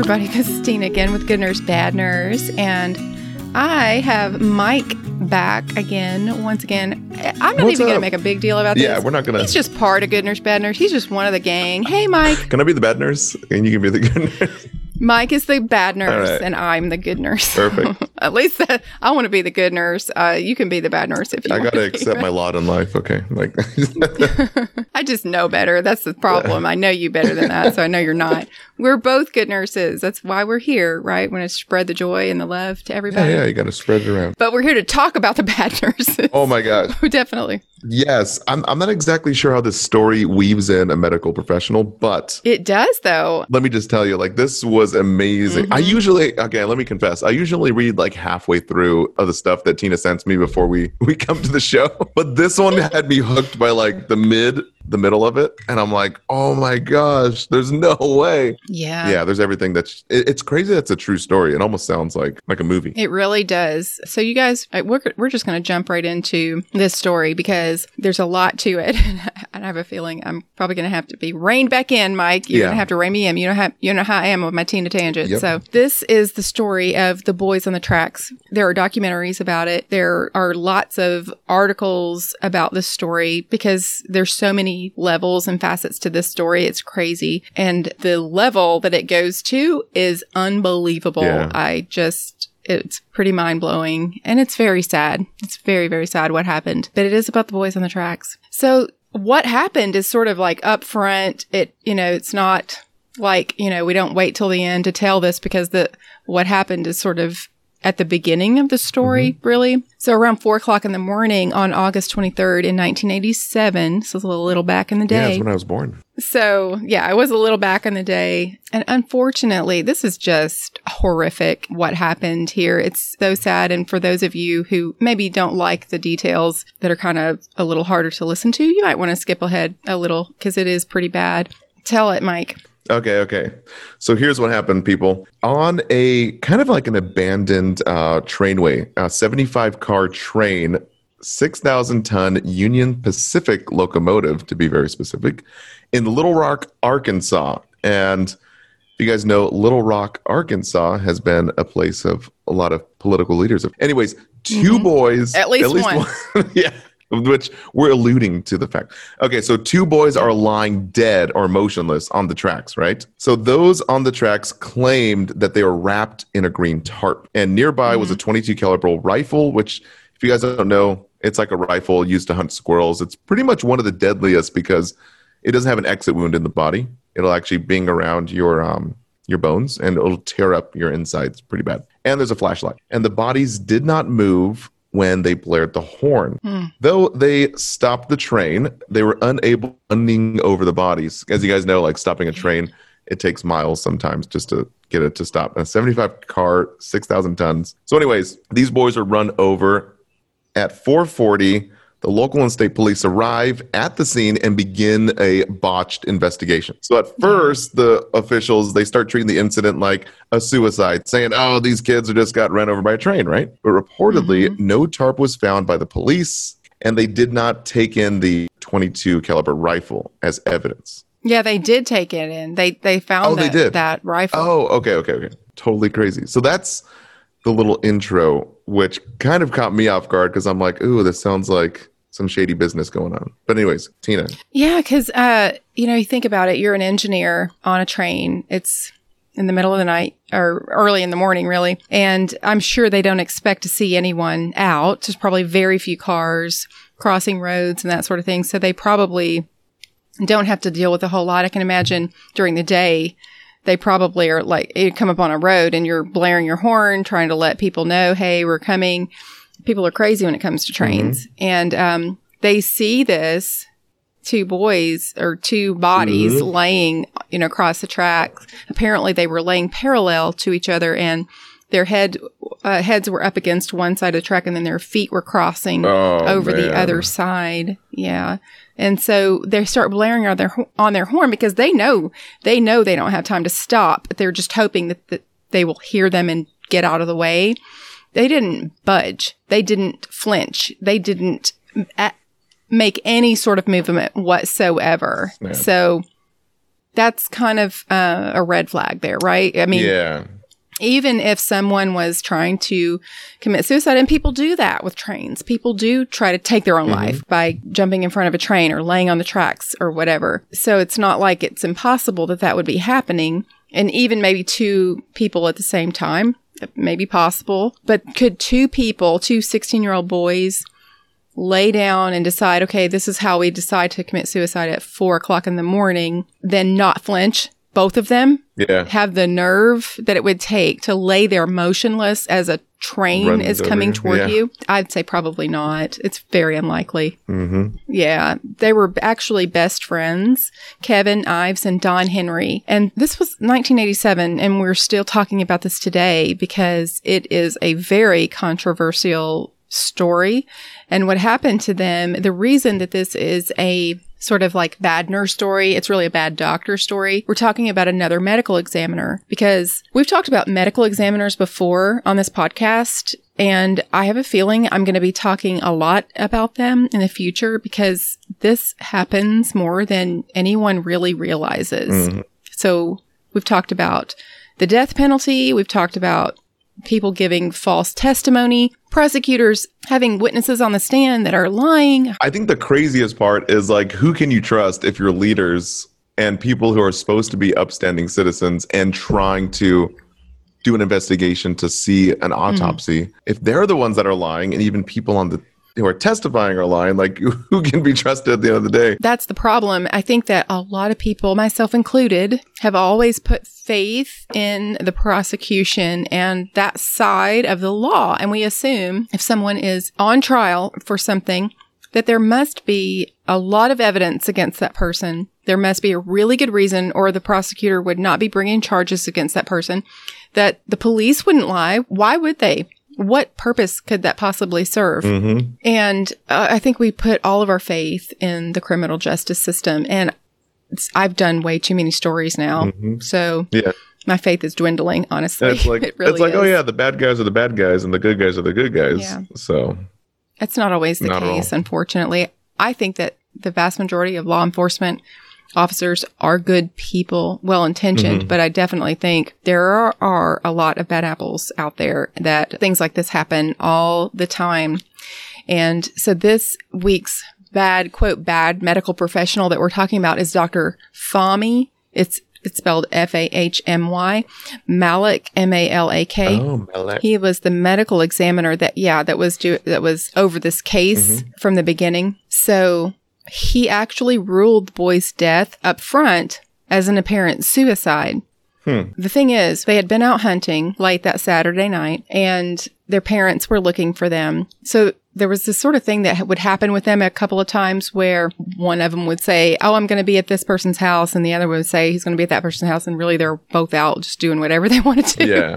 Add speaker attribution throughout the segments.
Speaker 1: Everybody, this is Tina again with Good Nurse Bad Nurse, and I have Mike back again, once again. I'm not
Speaker 2: What's
Speaker 1: even going to make a big deal about this.
Speaker 2: Yeah, we're not gonna-
Speaker 1: He's just part of Good Nurse Bad Nurse. He's just one of the gang. Hey, Mike.
Speaker 2: Can I be the bad nurse and you can be the good nurse?
Speaker 1: Mike is the bad nurse,
Speaker 2: right.
Speaker 1: and I'm the good nurse.
Speaker 2: Perfect.
Speaker 1: At least that, I want to be the good nurse. Uh, you can be the bad nurse if you want.
Speaker 2: I gotta
Speaker 1: to be.
Speaker 2: accept my lot in life. Okay, like
Speaker 1: I just know better. That's the problem. I know you better than that, so I know you're not. We're both good nurses. That's why we're here, right? We want to spread the joy and the love to
Speaker 2: yeah,
Speaker 1: everybody.
Speaker 2: yeah, you gotta spread it around.
Speaker 1: But we're here to talk about the bad nurses.
Speaker 2: Oh my gosh,
Speaker 1: Definitely.
Speaker 2: yes. I'm I'm not exactly sure how this story weaves in a medical professional, but
Speaker 1: It does, though.
Speaker 2: let me just tell you, like this was amazing. I mm-hmm. usually, okay, let me confess, I usually read like halfway through of the stuff that Tina sends me before we we come to the show. But this one had me hooked by like the mid, the middle of it, and I'm like, oh my gosh, there's no way.
Speaker 1: Yeah.
Speaker 2: yeah there's everything that's it, it's crazy that's a true story it almost sounds like like a movie
Speaker 1: It really does. So, you guys, we're, we're just going to jump right into this story because there's a lot to it. and I have a feeling I'm probably going to have to be reined back in, Mike. You're
Speaker 2: Yeah.
Speaker 1: going to have to rein me in. You know how, you know how I am with my Tina tangent.
Speaker 2: Yep.
Speaker 1: So, this is the story of the boys on the tracks. There are documentaries about it. There are lots of articles about this story because there's so many levels and facets to this story. It's crazy. And the level that it goes to is unbelievable.
Speaker 2: Yeah.
Speaker 1: I just, it's pretty mind blowing and it's very sad. It's very, very sad what happened, but it is about the boys on the tracks. So what happened is sort of like upfront. It, you know, it's not like, you know, we don't wait till the end to tell this because the, what happened is sort of at the beginning of the story, mm-hmm. really. So around four o'clock in the morning on August 23rd in 1987, so it's a little, little back in the day.
Speaker 2: yeah that's when i was born
Speaker 1: So, yeah, I was a little back in the day. And unfortunately, this is just horrific what happened here. It's so sad. And for those of you who maybe don't like the details that are kind of a little harder to listen to, you might want to skip ahead a little because it is pretty bad. Tell it, Mike.
Speaker 2: Okay okay. So here's what happened people. On a kind of like an abandoned uh trainway a 75 car train 6000 ton union pacific locomotive to be very specific in little rock arkansas. And you guys know little rock arkansas has been a place of a lot of political leaders. Anyways 2 boys
Speaker 1: At least one.
Speaker 2: yeah which we're alluding to the fact. Okay so two boys are lying dead or motionless on the tracks right? So those on the tracks claimed that they were wrapped in a green tarp. And nearby was a 22 caliber rifle which if you guys don't know it's like a rifle used to hunt squirrels. It's pretty much one of the deadliest because it doesn't have an exit wound in the body. It'll actually bing around your um your bones and it'll tear up your insides pretty bad. And there's a flashlight. And the bodies did not move when they blared the horn. Hmm. Though they stopped the train they were unable running over the bodies. As you guys know like stopping a train it takes miles sometimes just to get it to stop. A 75 car 6000 tons. So anyways these boys are run over at 440 the local and state police arrive at the scene and begin a botched investigation so at mm-hmm. first the officials they start treating the incident like a suicide saying oh these kids are just got run over by a train right but reportedly mm-hmm. no tarp was found by the police and they did not take in the 22 caliber rifle as evidence
Speaker 1: Yeah, they did take it in. They they found
Speaker 2: Oh, they did?
Speaker 1: that rifle.
Speaker 2: Oh, okay, okay, okay. Totally crazy. So that's the little intro, which kind of caught me off guard because I'm like, ooh, this sounds like some shady business going on. But anyways, Tina,
Speaker 1: Yeah, because uh, you know, you think about it. You're an engineer on a train. It's in the middle of the night or early in the morning, really, and I'm sure they don't expect to see anyone out. There's probably very few cars crossing roads and that sort of thing. So they probably don't have to deal with a whole lot. I can imagine during the day. They probably are like, you come up on a road and you're blaring your horn, trying to let people know, hey, we're coming. People are crazy when it comes to trains. And um, they see this two boys or two bodies laying, you know, across the tracks. Apparently, they were laying parallel to each other, and their head uh, heads were up against one side of the track, and then their feet were crossing
Speaker 2: Oh,
Speaker 1: over the other side. Yeah, and so they start blaring on their on their horn because they know they know they don't have time to stop. But they're just hoping that, that they will hear them and get out of the way. They didn't budge. They didn't flinch. They didn't a- make any sort of movement whatsoever. So that's kind of uh, a red flag there, right? I mean,
Speaker 2: yeah.
Speaker 1: Even if someone was trying to commit suicide, and people do that with trains, people do try to take their own mm-hmm. life by jumping in front of a train or laying on the tracks or whatever. So it's not like it's impossible that that would be happening. And even maybe two people at the same time, it may be possible. But could two people, two 16 year old boys, lay down and decide, okay, this is how we decide to commit suicide at four o'clock in the morning, then not flinch? Both of them
Speaker 2: Yeah.
Speaker 1: have the nerve that it would take to lay there motionless as a train is coming toward
Speaker 2: Yeah.
Speaker 1: you? I'd say probably not. It's very unlikely.
Speaker 2: hmm
Speaker 1: Yeah, they were actually best friends, Kevin Ives and Don Henry. And this was 1987, and we're still talking about this today because it is a very controversial story. And what happened to them, the reason that this is a sort of like bad nurse story, it's really a bad doctor story. We're talking about another medical examiner because we've talked about medical examiners before on this podcast. And I have a feeling I'm going to be talking a lot about them in the future because this happens more than anyone really realizes. Mm-hmm. So we've talked about the death penalty. We've talked about people giving false testimony, prosecutors having witnesses on the stand that are lying.
Speaker 2: I think the craziest part is like, who can you trust if your leaders and people who are supposed to be upstanding citizens and trying to do an investigation to see an mm-hmm. autopsy, if they're the ones that are lying, and even people on the who are testifying are lying, like who can be trusted at the end of the day?
Speaker 1: That's the problem. I think that a lot of people, myself included, have always put faith in the prosecution and that side of the law. And we assume if someone is on trial for something, that there must be a lot of evidence against that person. There must be a really good reason, or the prosecutor would not be bringing charges against that person, that the police wouldn't lie. Why would they? What purpose could that possibly serve?
Speaker 2: Mm-hmm.
Speaker 1: And uh, I think we put all of our faith in the criminal justice system. And I've done way too many stories now. So
Speaker 2: Yeah.
Speaker 1: my faith is dwindling, honestly.
Speaker 2: It's like
Speaker 1: it really
Speaker 2: it's like, oh yeah, the bad guys are the bad guys and the good guys are the good guys.
Speaker 1: Yeah.
Speaker 2: So
Speaker 1: It's not always the
Speaker 2: Not
Speaker 1: case, unfortunately. I think that the vast majority of law enforcement officers are good people, well intentioned, mm-hmm. but I definitely think there are, are a lot of bad apples out there that things like this happen all the time. And so this week's bad, quote, bad medical professional that we're talking about is Dr. Fahmy. It's, it's spelled F-A-H-M-Y, Malak, M-A-L-A-K.
Speaker 2: oh, Malek.
Speaker 1: He was the medical examiner that, yeah, that was do, that was over this case mm-hmm. from the beginning. So he actually ruled the boy's death up front as an apparent suicide. Hmm. The thing is, they had been out hunting late that Saturday night and their parents were looking for them. So there was this sort of thing that would happen with them a couple of times where one of them would say, Oh, I'm going to be at this person's house. And the other would say he's going to be at that person's house. And really they're both out just doing whatever they wanted to.
Speaker 2: Yeah.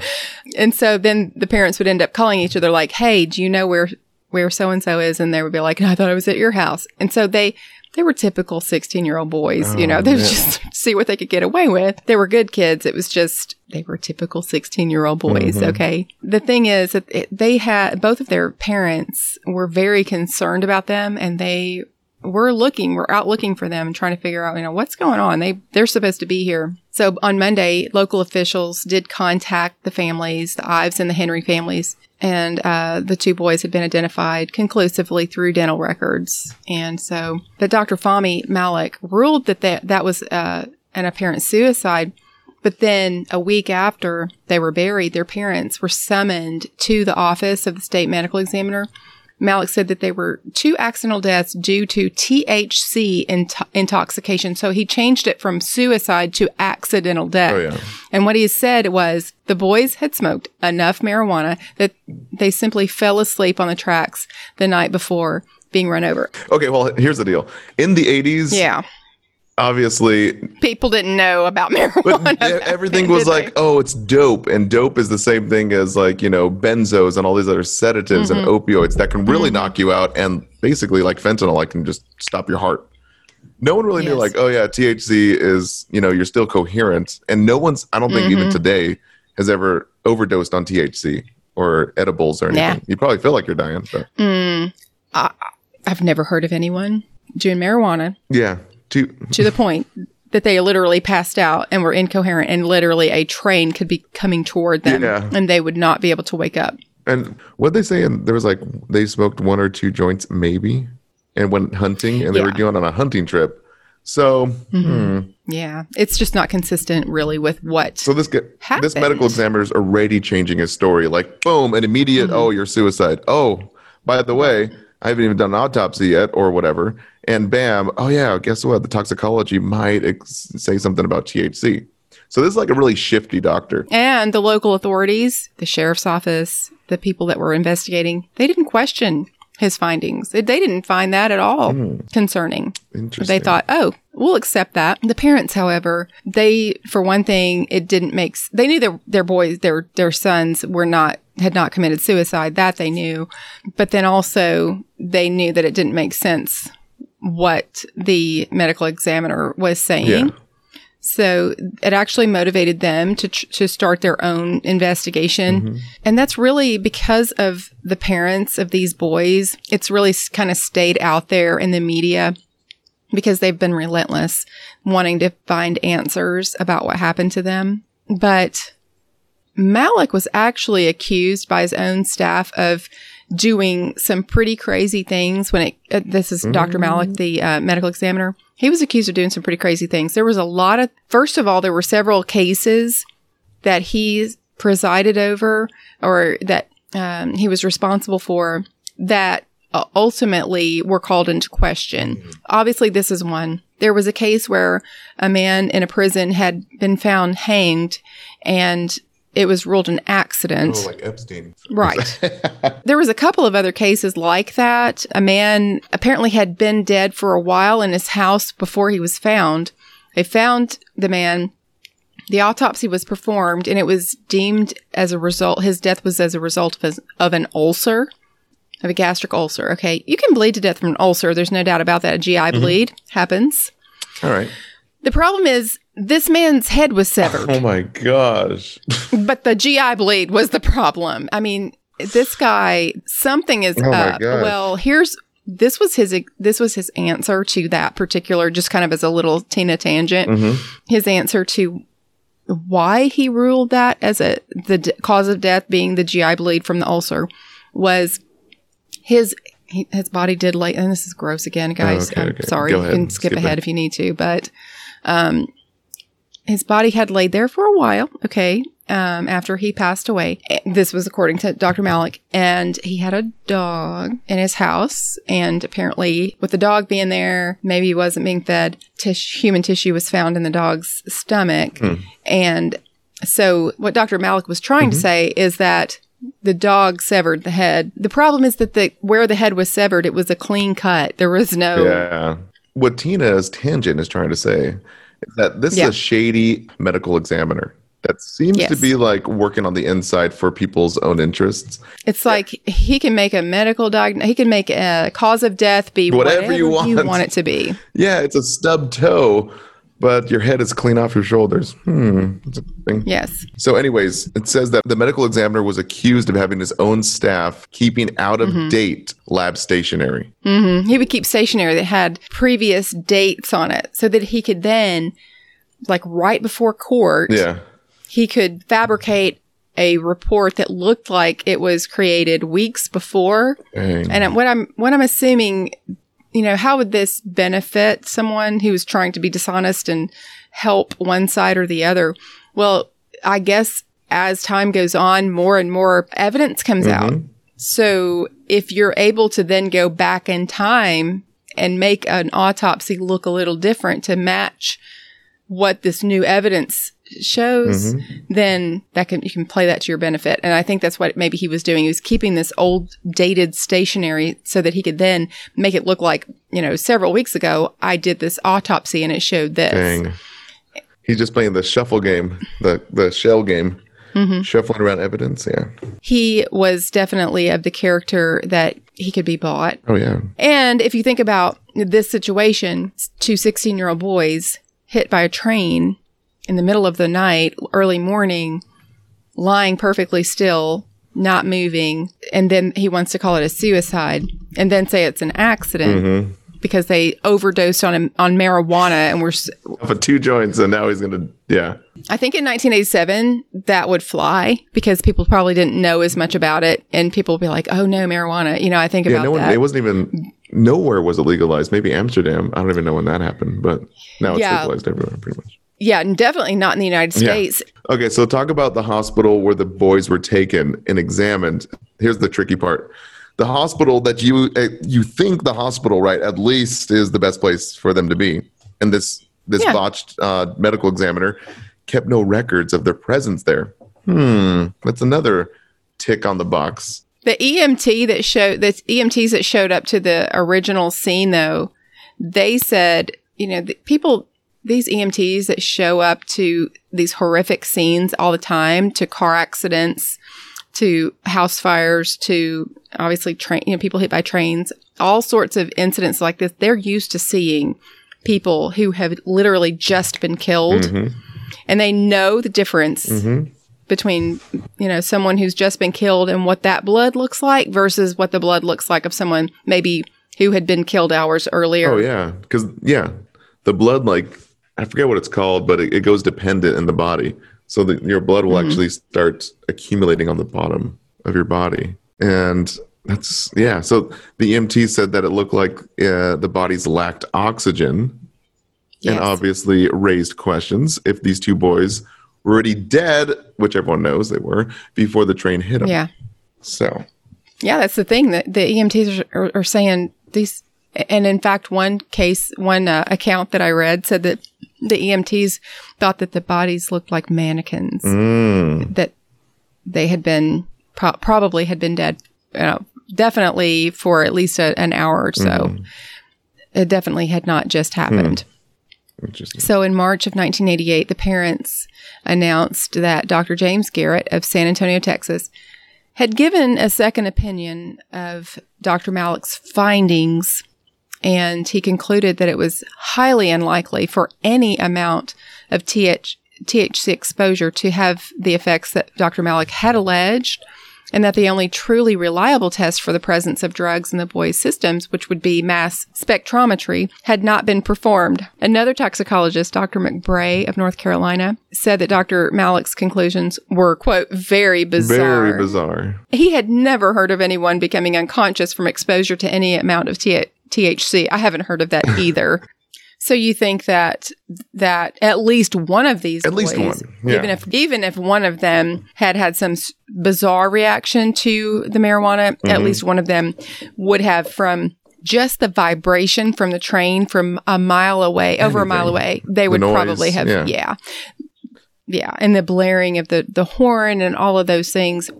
Speaker 1: And so then the parents would end up calling each other like, "Hey, do you know where where so and so is?" And they would be like, "I thought I was at your house." And so they they were typical 16-year-old boys, you know. Oh, they would just see what they could get away with. They were good kids. It was just they were typical 16-year-old boys, mm-hmm. okay? The thing is that it, they had both of their parents were very concerned about them and they we're looking, we're out looking for them and trying to figure out, you know, what's going on. They, they're supposed to be here. So on Monday, local officials did contact the families, the Ives and the Henry families, and uh, the two boys had been identified conclusively through dental records. And so the Dr. Fahmy Malak ruled that that, that was uh, an apparent suicide. But then a week after they were buried, their parents were summoned to the office of the state medical examiner. Malak said that there were two accidental deaths due to THC into- intoxication. So he changed it from suicide to accidental death.
Speaker 2: Oh, yeah.
Speaker 1: And what he said was the boys had smoked enough marijuana that they simply fell asleep on the tracks the night before being run over.
Speaker 2: Okay, well, here's the deal. In the 80s,
Speaker 1: Yeah.
Speaker 2: Obviously,
Speaker 1: People didn't know about marijuana.
Speaker 2: but everything was like, oh, it's dope. And dope is the same thing as like, you know, benzos and all these other sedatives
Speaker 1: Mm-hmm.
Speaker 2: and opioids that can really knock you out. And basically, like fentanyl, like can just stop your heart. No one really knew, like, oh, yeah, THC is, you know, you're still coherent. And no one's, I don't think even
Speaker 1: Mm-hmm.
Speaker 2: today has ever overdosed on THC or edibles or anything.
Speaker 1: Nah.
Speaker 2: You probably feel like you're dying. But
Speaker 1: I've never heard of anyone doing marijuana
Speaker 2: yeah. To,
Speaker 1: to the point that they literally passed out and were incoherent, and literally a train could be coming toward them,
Speaker 2: Yeah.
Speaker 1: and they would not be able to wake up.
Speaker 2: And what they say, and there was like they smoked one or two joints, maybe, and went hunting, and they were going on a hunting trip. So, hmm.
Speaker 1: Yeah, it's just not consistent, really, with what.
Speaker 2: so this this medical examiner is already changing his story. Like, boom, an immediate,
Speaker 1: Mm-hmm.
Speaker 2: oh, you're suicide. Oh, by the way, I haven't even done an autopsy yet, or whatever. And bam, oh yeah, guess what? The toxicology might ex- say something about THC. So this is like a really shifty doctor.
Speaker 1: and the local authorities, the sheriff's office, the people that were investigating, they didn't question his findings. They didn't find that at all hmm. concerning.
Speaker 2: Interesting.
Speaker 1: They thought, oh, we'll accept that. The parents, however, they, for one thing, it didn't make. s- They knew their their boys, their their sons, were not had not committed suicide. That they knew, but then also they knew that it didn't make sense what the medical examiner was saying.
Speaker 2: Yeah.
Speaker 1: So it actually motivated them to tr- to start their own investigation, mm-hmm. and that's really because of the parents of these boys. It's really kind of stayed out there in the media because they've been relentless wanting to find answers about what happened to them. But Malak was actually accused by his own staff of doing some pretty crazy things when it, uh, this is Dr. Malak, the uh, medical examiner. He was accused of doing some pretty crazy things. There was a lot of, first of all, there were several cases that he presided over or that um, he was responsible for that uh, ultimately were called into question. Obviously, this is one. There was a case where a man in a prison had been found hanged and it was ruled an accident.
Speaker 2: Oh, like Epstein.
Speaker 1: Right. there was a couple of other cases like that. A man apparently had been dead for a while in his house before he was found. They found the man. The autopsy was performed and it was deemed as a result, his death was as a result of, his, of an ulcer, of a gastric ulcer. Okay. You can bleed to death from an ulcer. There's no doubt about that. A GI mm-hmm. bleed happens.
Speaker 2: All right.
Speaker 1: The problem is this man's head was severed.
Speaker 2: Oh my gosh.
Speaker 1: But the GI bleed was the problem. I mean, this guy, something is
Speaker 2: Oh
Speaker 1: up. Well, here's this was his this was his answer to that particular, just kind of as a little Tina tangent.
Speaker 2: Mm-hmm.
Speaker 1: His answer to why he ruled that as a the d- cause of death being the GI bleed from the ulcer was his his body did lay and this is gross again guys
Speaker 2: okay,
Speaker 1: i'm
Speaker 2: okay.
Speaker 1: sorry you can skip,
Speaker 2: Skip
Speaker 1: ahead
Speaker 2: it.
Speaker 1: if you need to but um his body had laid there for a while okay um after he passed away this was according to dr malak and he had a dog in his house and apparently with the dog being there maybe he wasn't being fed tish, human tissue was found in the dog's stomach and so what dr malak was trying to say is that the dog severed the head. The problem is that the where the head was severed, it was a clean cut. There was no
Speaker 2: Yeah. What Tina's tangent is trying to say is that this
Speaker 1: Yeah.
Speaker 2: is a shady medical examiner that seems to be like working on the inside for people's own interests.
Speaker 1: It's like he can make a medical diagnosis. He can make a cause of death be
Speaker 2: Whatever
Speaker 1: whatever,
Speaker 2: you
Speaker 1: you
Speaker 2: want.
Speaker 1: want. it to be.
Speaker 2: Yeah, it's a stub toe, but your head is clean off your shoulders. Hmm.
Speaker 1: Yes.
Speaker 2: So, anyways, it says that the medical examiner was accused of having his own staff keeping out of
Speaker 1: Mm-hmm.
Speaker 2: date lab stationery.
Speaker 1: Mm-hmm. He would keep stationery that had previous dates on it, so that he could then, like right before court,
Speaker 2: Yeah.
Speaker 1: he could fabricate a report that looked like it was created weeks before
Speaker 2: Dang.
Speaker 1: And what I'm what I'm assuming, you know, how would this benefit someone who's trying to be dishonest and help one side or the other? Well, I guess as time goes on, more and more evidence comes out. Mm-hmm. So if you're able to then go back in time and make an autopsy look a little different to match what this new evidence shows, then that can you can play that to your benefit. And I think that's what maybe he was doing. He was keeping this old dated stationery so that he could then make it look like, you know, several weeks ago I did this autopsy and it showed this.
Speaker 2: Dang. He's just playing the shuffle game, the the shell game,
Speaker 1: Mm-hmm.
Speaker 2: shuffling around evidence. Yeah.
Speaker 1: He was definitely of the character that he could be bought.
Speaker 2: Oh yeah.
Speaker 1: And if you think about this situation, two 16 year old boys hit by a train in the middle of the night, early morning, lying perfectly still, not moving, and then he wants to call it a suicide and then say it's an accident. Mm-hmm. because they overdosed on on marijuana and were.
Speaker 2: For two joints, and now he's gonna. Yeah.
Speaker 1: I think in 1987 that would fly because people probably didn't know as much about it, and people would be like, "Oh no, marijuana." You know, I think
Speaker 2: Yeah.
Speaker 1: about
Speaker 2: No one.
Speaker 1: that.
Speaker 2: It wasn't even. Nowhere was it legalized. Maybe Amsterdam. I don't even know when that happened, but now it's
Speaker 1: Yeah.
Speaker 2: legalized everywhere, pretty much.
Speaker 1: Yeah, and definitely not in the United
Speaker 2: Yeah.
Speaker 1: States.
Speaker 2: Okay, so talk about the hospital where the boys were taken and examined. Here's the tricky part: the hospital that you uh, you think the hospital, right? At least is the best place for them to be. And this this
Speaker 1: Yeah.
Speaker 2: botched uh, medical examiner kept no records of their presence there. Hmm, that's another tick on the box.
Speaker 1: The EMT that showed the EMTs that showed up to the original scene though, they said, you know, the people these EMTs that show up to these horrific scenes all the time, to car accidents, to house fires, to obviously train, you know, people hit by trains, all sorts of incidents like this. They're used to seeing people who have literally just been killed, mm-hmm. and they know the difference mm-hmm. between you know someone who's just been killed and what that blood looks like versus what the blood looks like of someone maybe who had been killed hours earlier.
Speaker 2: Oh yeah, because yeah, the blood like I forget what it's called, but it, it goes dependent in the body, so that your blood will actually start accumulating on the bottom of your body, and that's yeah. So the EMT said that it looked like uh, the bodies lacked oxygen,
Speaker 1: Yes.
Speaker 2: and obviously raised questions if these two boys were already dead, which everyone knows they were before the train hit them.
Speaker 1: yeah,
Speaker 2: So
Speaker 1: yeah, that's the thing that the EMTs are, are, are saying these. And in fact, one case, one uh, account that I read said that the EMTs thought that the bodies looked like mannequins.
Speaker 2: mm,
Speaker 1: that they had been pro- probably had been dead you know, definitely for at least a, an hour or so. It definitely had not just happened.
Speaker 2: Interesting.
Speaker 1: so in march of 1988 the parents announced that dr james garriott of san antonio texas had given a second opinion of dr malak's findings and he concluded that it was highly unlikely for any amount of TH, THC exposure to have the effects that Dr. Malak had alleged, and that the only truly reliable test for the presence of drugs in the boys' systems, which would be mass spectrometry, had not been performed. Another toxicologist, Dr. McBay of North Carolina, said that Dr. Malak's conclusions were, quote, very bizarre.
Speaker 2: Very bizarre.
Speaker 1: He had never heard of anyone becoming unconscious from exposure to any amount of T- THC. I haven't heard of that either. so you think that that at least one of these
Speaker 2: At least one, yeah.
Speaker 1: even if even if one of them had had some s- bizarre reaction to the marijuana, at
Speaker 2: Mm-hmm.
Speaker 1: least one of them would have from just the vibration from the train from a mile away, over a mile away, they would
Speaker 2: noise,
Speaker 1: probably have,
Speaker 2: yeah.
Speaker 1: yeah. Yeah, and the blaring of the the horn and all of those things,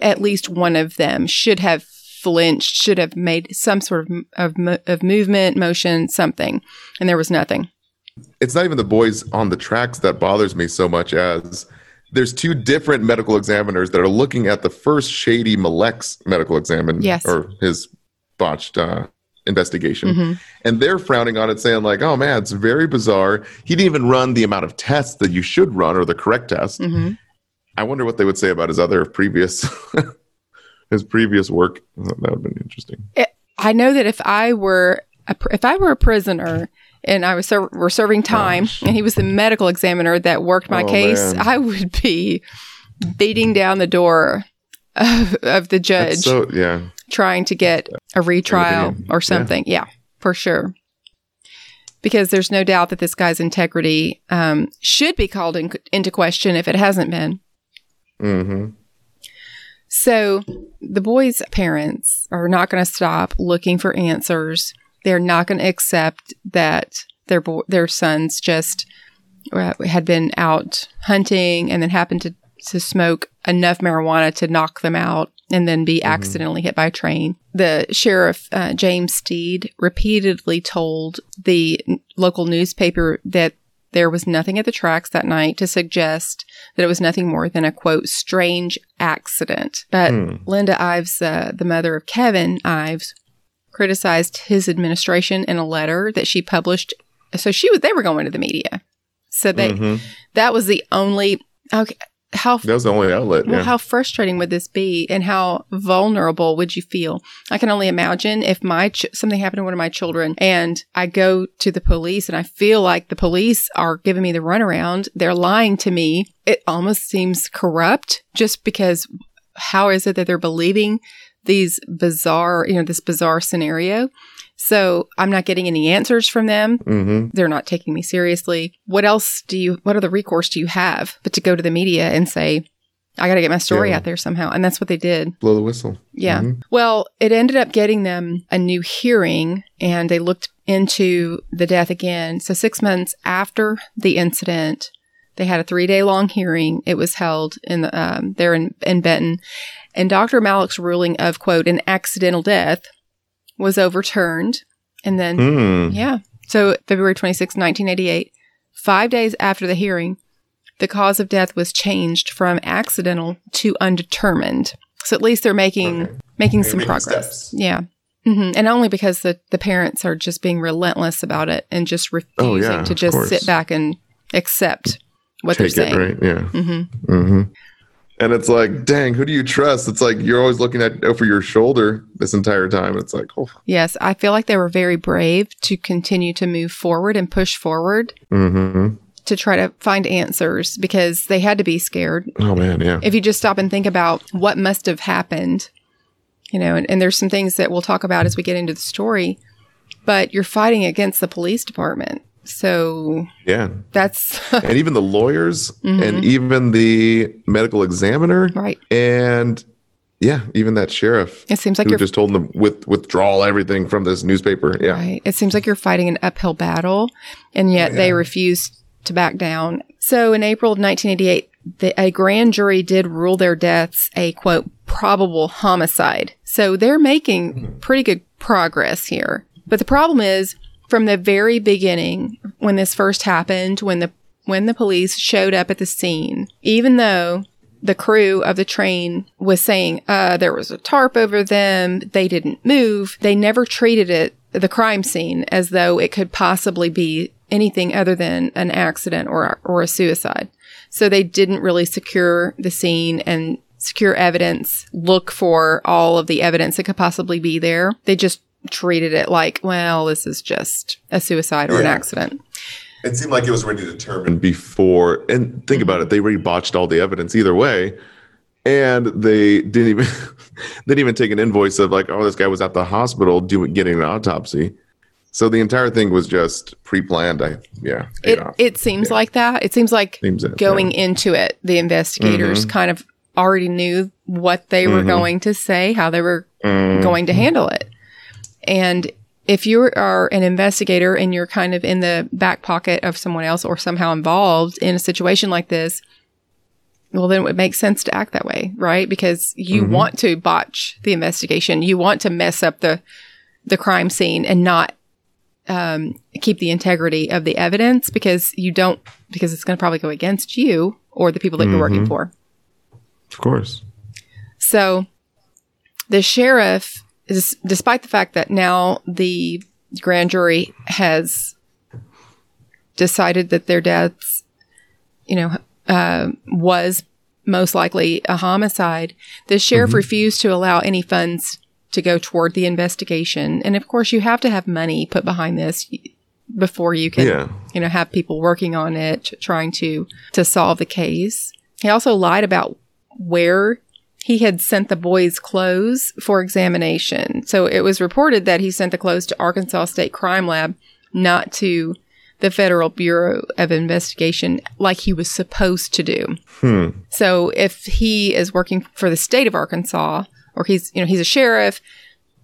Speaker 1: at least one of them should have flinched, should have made some sort of of, of movement, motion, something, and there was nothing.
Speaker 2: it's not even the boys on the tracks that bothers me so much as there's two different medical examiners that are looking at the first shady Malak's medical examine
Speaker 1: Yes.
Speaker 2: or his botched uh, investigation.
Speaker 1: Mhm.
Speaker 2: And they're frowning on it, saying, like, oh man, it's very bizarre. He didn't even run the amount of tests that you should run or the correct test.
Speaker 1: Mhm.
Speaker 2: I wonder what they would say about his other previous his previous work. That would have been interesting.
Speaker 1: I know that if I were a, if I were a prisoner and I was ser- were serving time,
Speaker 2: Gosh.
Speaker 1: and he was the medical examiner that worked my
Speaker 2: Oh,
Speaker 1: case,
Speaker 2: man.
Speaker 1: I would be beating down the door of, of the judge.
Speaker 2: So yeah.
Speaker 1: trying to get a retrial or something. Yeah. for sure. Because there's no doubt that this guy's integrity um, should be called in, into question if it hasn't been.
Speaker 2: Mm-hmm.
Speaker 1: So the boys' parents are not going to stop looking for answers. They're not going to accept that their bo- their sons just uh, had been out hunting and then happened to to smoke enough marijuana to knock them out and then be accidentally hit by a train. The sheriff uh, James Steed repeatedly told the n- local newspaper that there was nothing at the tracks that night to suggest that it was nothing more than a quote strange accident. But
Speaker 2: Hmm.
Speaker 1: Linda Ives, uh, the mother of Kevin Ives, criticized his administration in a letter that she published. So she was they were going to the media. So they
Speaker 2: Mhm.
Speaker 1: that was the only okay. How
Speaker 2: That was the only outlet.
Speaker 1: well,
Speaker 2: yeah.
Speaker 1: how frustrating would this be, and how vulnerable would you feel? I can only imagine if my ch- something happened to one of my children, and I go to the police, and I feel like the police are giving me the runaround. They're lying to me. It almost seems corrupt, just because. How is it that they're believing these bizarre, you know, this bizarre scenario? So I'm not getting any answers from them.
Speaker 2: hmm
Speaker 1: They're not taking me seriously. What else do you, what other recourse do you have but to go to the media and say, I got to get my story
Speaker 2: Yeah.
Speaker 1: out there somehow? And that's what they did.
Speaker 2: Blow the whistle.
Speaker 1: Yeah.
Speaker 2: Mhm.
Speaker 1: Well, it ended up getting them a new hearing and they looked into the death again. So, six months after the incident, they had a three day long hearing. It was held in the, um, there in, in Benton. And Dr. Malak's ruling of, quote, an accidental death was overturned. And then
Speaker 2: Hmm.
Speaker 1: yeah. So February 26, 1988, five days after the hearing, the cause of death was changed from accidental to undetermined. So at least they're making
Speaker 2: Okay.
Speaker 1: making
Speaker 2: They're
Speaker 1: some
Speaker 2: making
Speaker 1: progress.
Speaker 2: steps.
Speaker 1: Yeah. hmm And only because the, the parents are just being relentless about it and just refusing
Speaker 2: Oh, yeah,
Speaker 1: to just sit back and accept what
Speaker 2: Take
Speaker 1: they're
Speaker 2: it,
Speaker 1: saying.
Speaker 2: right? Yeah.
Speaker 1: hmm
Speaker 2: hmm And it's like, dang, who do you trust? It's like you're always looking at over your shoulder this entire time. It's like, oh,
Speaker 1: Yes, I feel like they were very brave to continue to move forward and push forward
Speaker 2: hmm
Speaker 1: to try to find answers because they had to be scared.
Speaker 2: oh man, yeah.
Speaker 1: if you just stop and think about what must have happened, you know, and, and there's some things that we'll talk about as we get into the story, but you're fighting against the police department. So
Speaker 2: Yeah.
Speaker 1: that's
Speaker 2: and even the lawyers
Speaker 1: Mhm.
Speaker 2: and even the medical examiner
Speaker 1: right.
Speaker 2: and yeah, even that sheriff
Speaker 1: It seems like you're
Speaker 2: just told them with withdraw everything from this newspaper. Yeah.
Speaker 1: right. It seems like you're fighting an uphill battle, and yet
Speaker 2: Yeah.
Speaker 1: they refuse to back down. So in April of 1988, the, a grand jury did rule their deaths a quote probable homicide. So they're making pretty good progress here. But the problem is from the very beginning when this first happened, when the when the police showed up at the scene, even though the crew of the train was saying uh, there was a tarp over them, they didn't move, they never treated it, the crime scene, as though it could possibly be anything other than an accident or, or a suicide. So they didn't really secure the scene and secure evidence, look for all of the evidence that could possibly be there. They just treated it like, well, this is just a suicide or an accident.
Speaker 2: It seemed like it was already determined before. And think about it, they already botched all the evidence either way. And they didn't even they didn't even take an invoice of like, oh, this guy was at the hospital doing getting an autopsy. So the entire thing was just pre-planned. I yeah.
Speaker 1: It,
Speaker 2: off.
Speaker 1: it seems like that. It seems like
Speaker 2: Seems
Speaker 1: going into it, the investigators kind of already knew what they were
Speaker 2: Mhm.
Speaker 1: going to say, how they were
Speaker 2: Mm,
Speaker 1: going to handle it. And if you are an investigator and you're kind of in the back pocket of someone else or somehow involved in a situation like this, well, then it would make sense to act that way, right? Because you
Speaker 2: Mhm.
Speaker 1: want to botch the investigation. You want to mess up the, the crime scene and not um, keep the integrity of the evidence because you don't, because it's going to probably go against you or the people that you're working
Speaker 2: Mhm.
Speaker 1: for.
Speaker 2: of course.
Speaker 1: So the sheriff is, despite the fact that now the grand jury has decided that their deaths, you know, uh, was most likely a homicide, the sheriff refused to allow any funds to go toward the investigation. And of course, you have to have money put behind this before you can,
Speaker 2: Yeah.
Speaker 1: you know, have people working on it, trying to to solve the case. He also lied about where he had sent the boys' clothes for examination. So it was reported that he sent the clothes to Arkansas State Crime Lab, not to the Federal Bureau of Investigation like he was supposed to do.
Speaker 2: Hmm.
Speaker 1: So if he is working for the state of Arkansas or he's, you know, he's a sheriff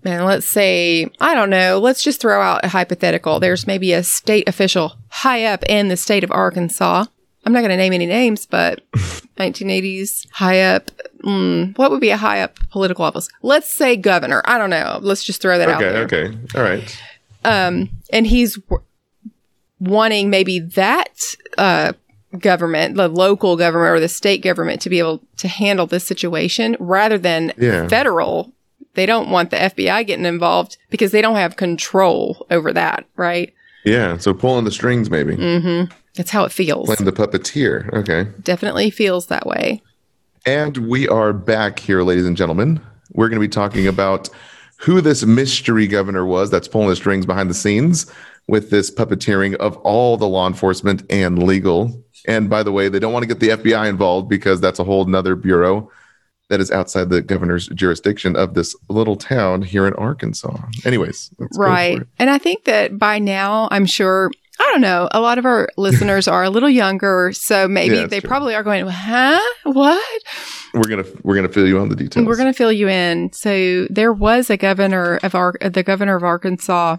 Speaker 1: and let's say, I don't know, let's just throw out a hypothetical. There's maybe a state official high up in the state of Arkansas. I'm not going to name any names, but 1980s high up. Mm, what would be a high up political office? Let's say governor. I don't know. Let's just throw that out
Speaker 2: Okay, okay. All right.
Speaker 1: um, and he's w- wanting maybe that uh, government, the local government or the state government, to be able to handle this situation rather than
Speaker 2: Yeah.
Speaker 1: federal. They don't want the FBI getting involved because they don't have control over that, right?
Speaker 2: Yeah. So pulling the strings maybe.
Speaker 1: Mm-hmm. That's how it feels.
Speaker 2: Playing the puppeteer. Okay.
Speaker 1: Definitely feels that way.
Speaker 2: And we are back here, ladies and gentlemen. We're going to be talking about who this mystery governor was that's pulling the strings behind the scenes with this puppeteering of all the law enforcement and legal. And by the way, they don't want to get the FBI involved because that's a whole nother bureau that is outside the governor's jurisdiction of this little town here in Arkansas. Anyways, let's go for
Speaker 1: Right. And I think that by now, I'm sure, I don't know, a lot of our listeners are a little younger. So maybe
Speaker 2: Yeah,
Speaker 1: they
Speaker 2: true.
Speaker 1: probably are going, huh? What?
Speaker 2: We're gonna we're gonna fill you on the details.
Speaker 1: We're going to fill you in. So there was a governor of Ar- the governor of Arkansas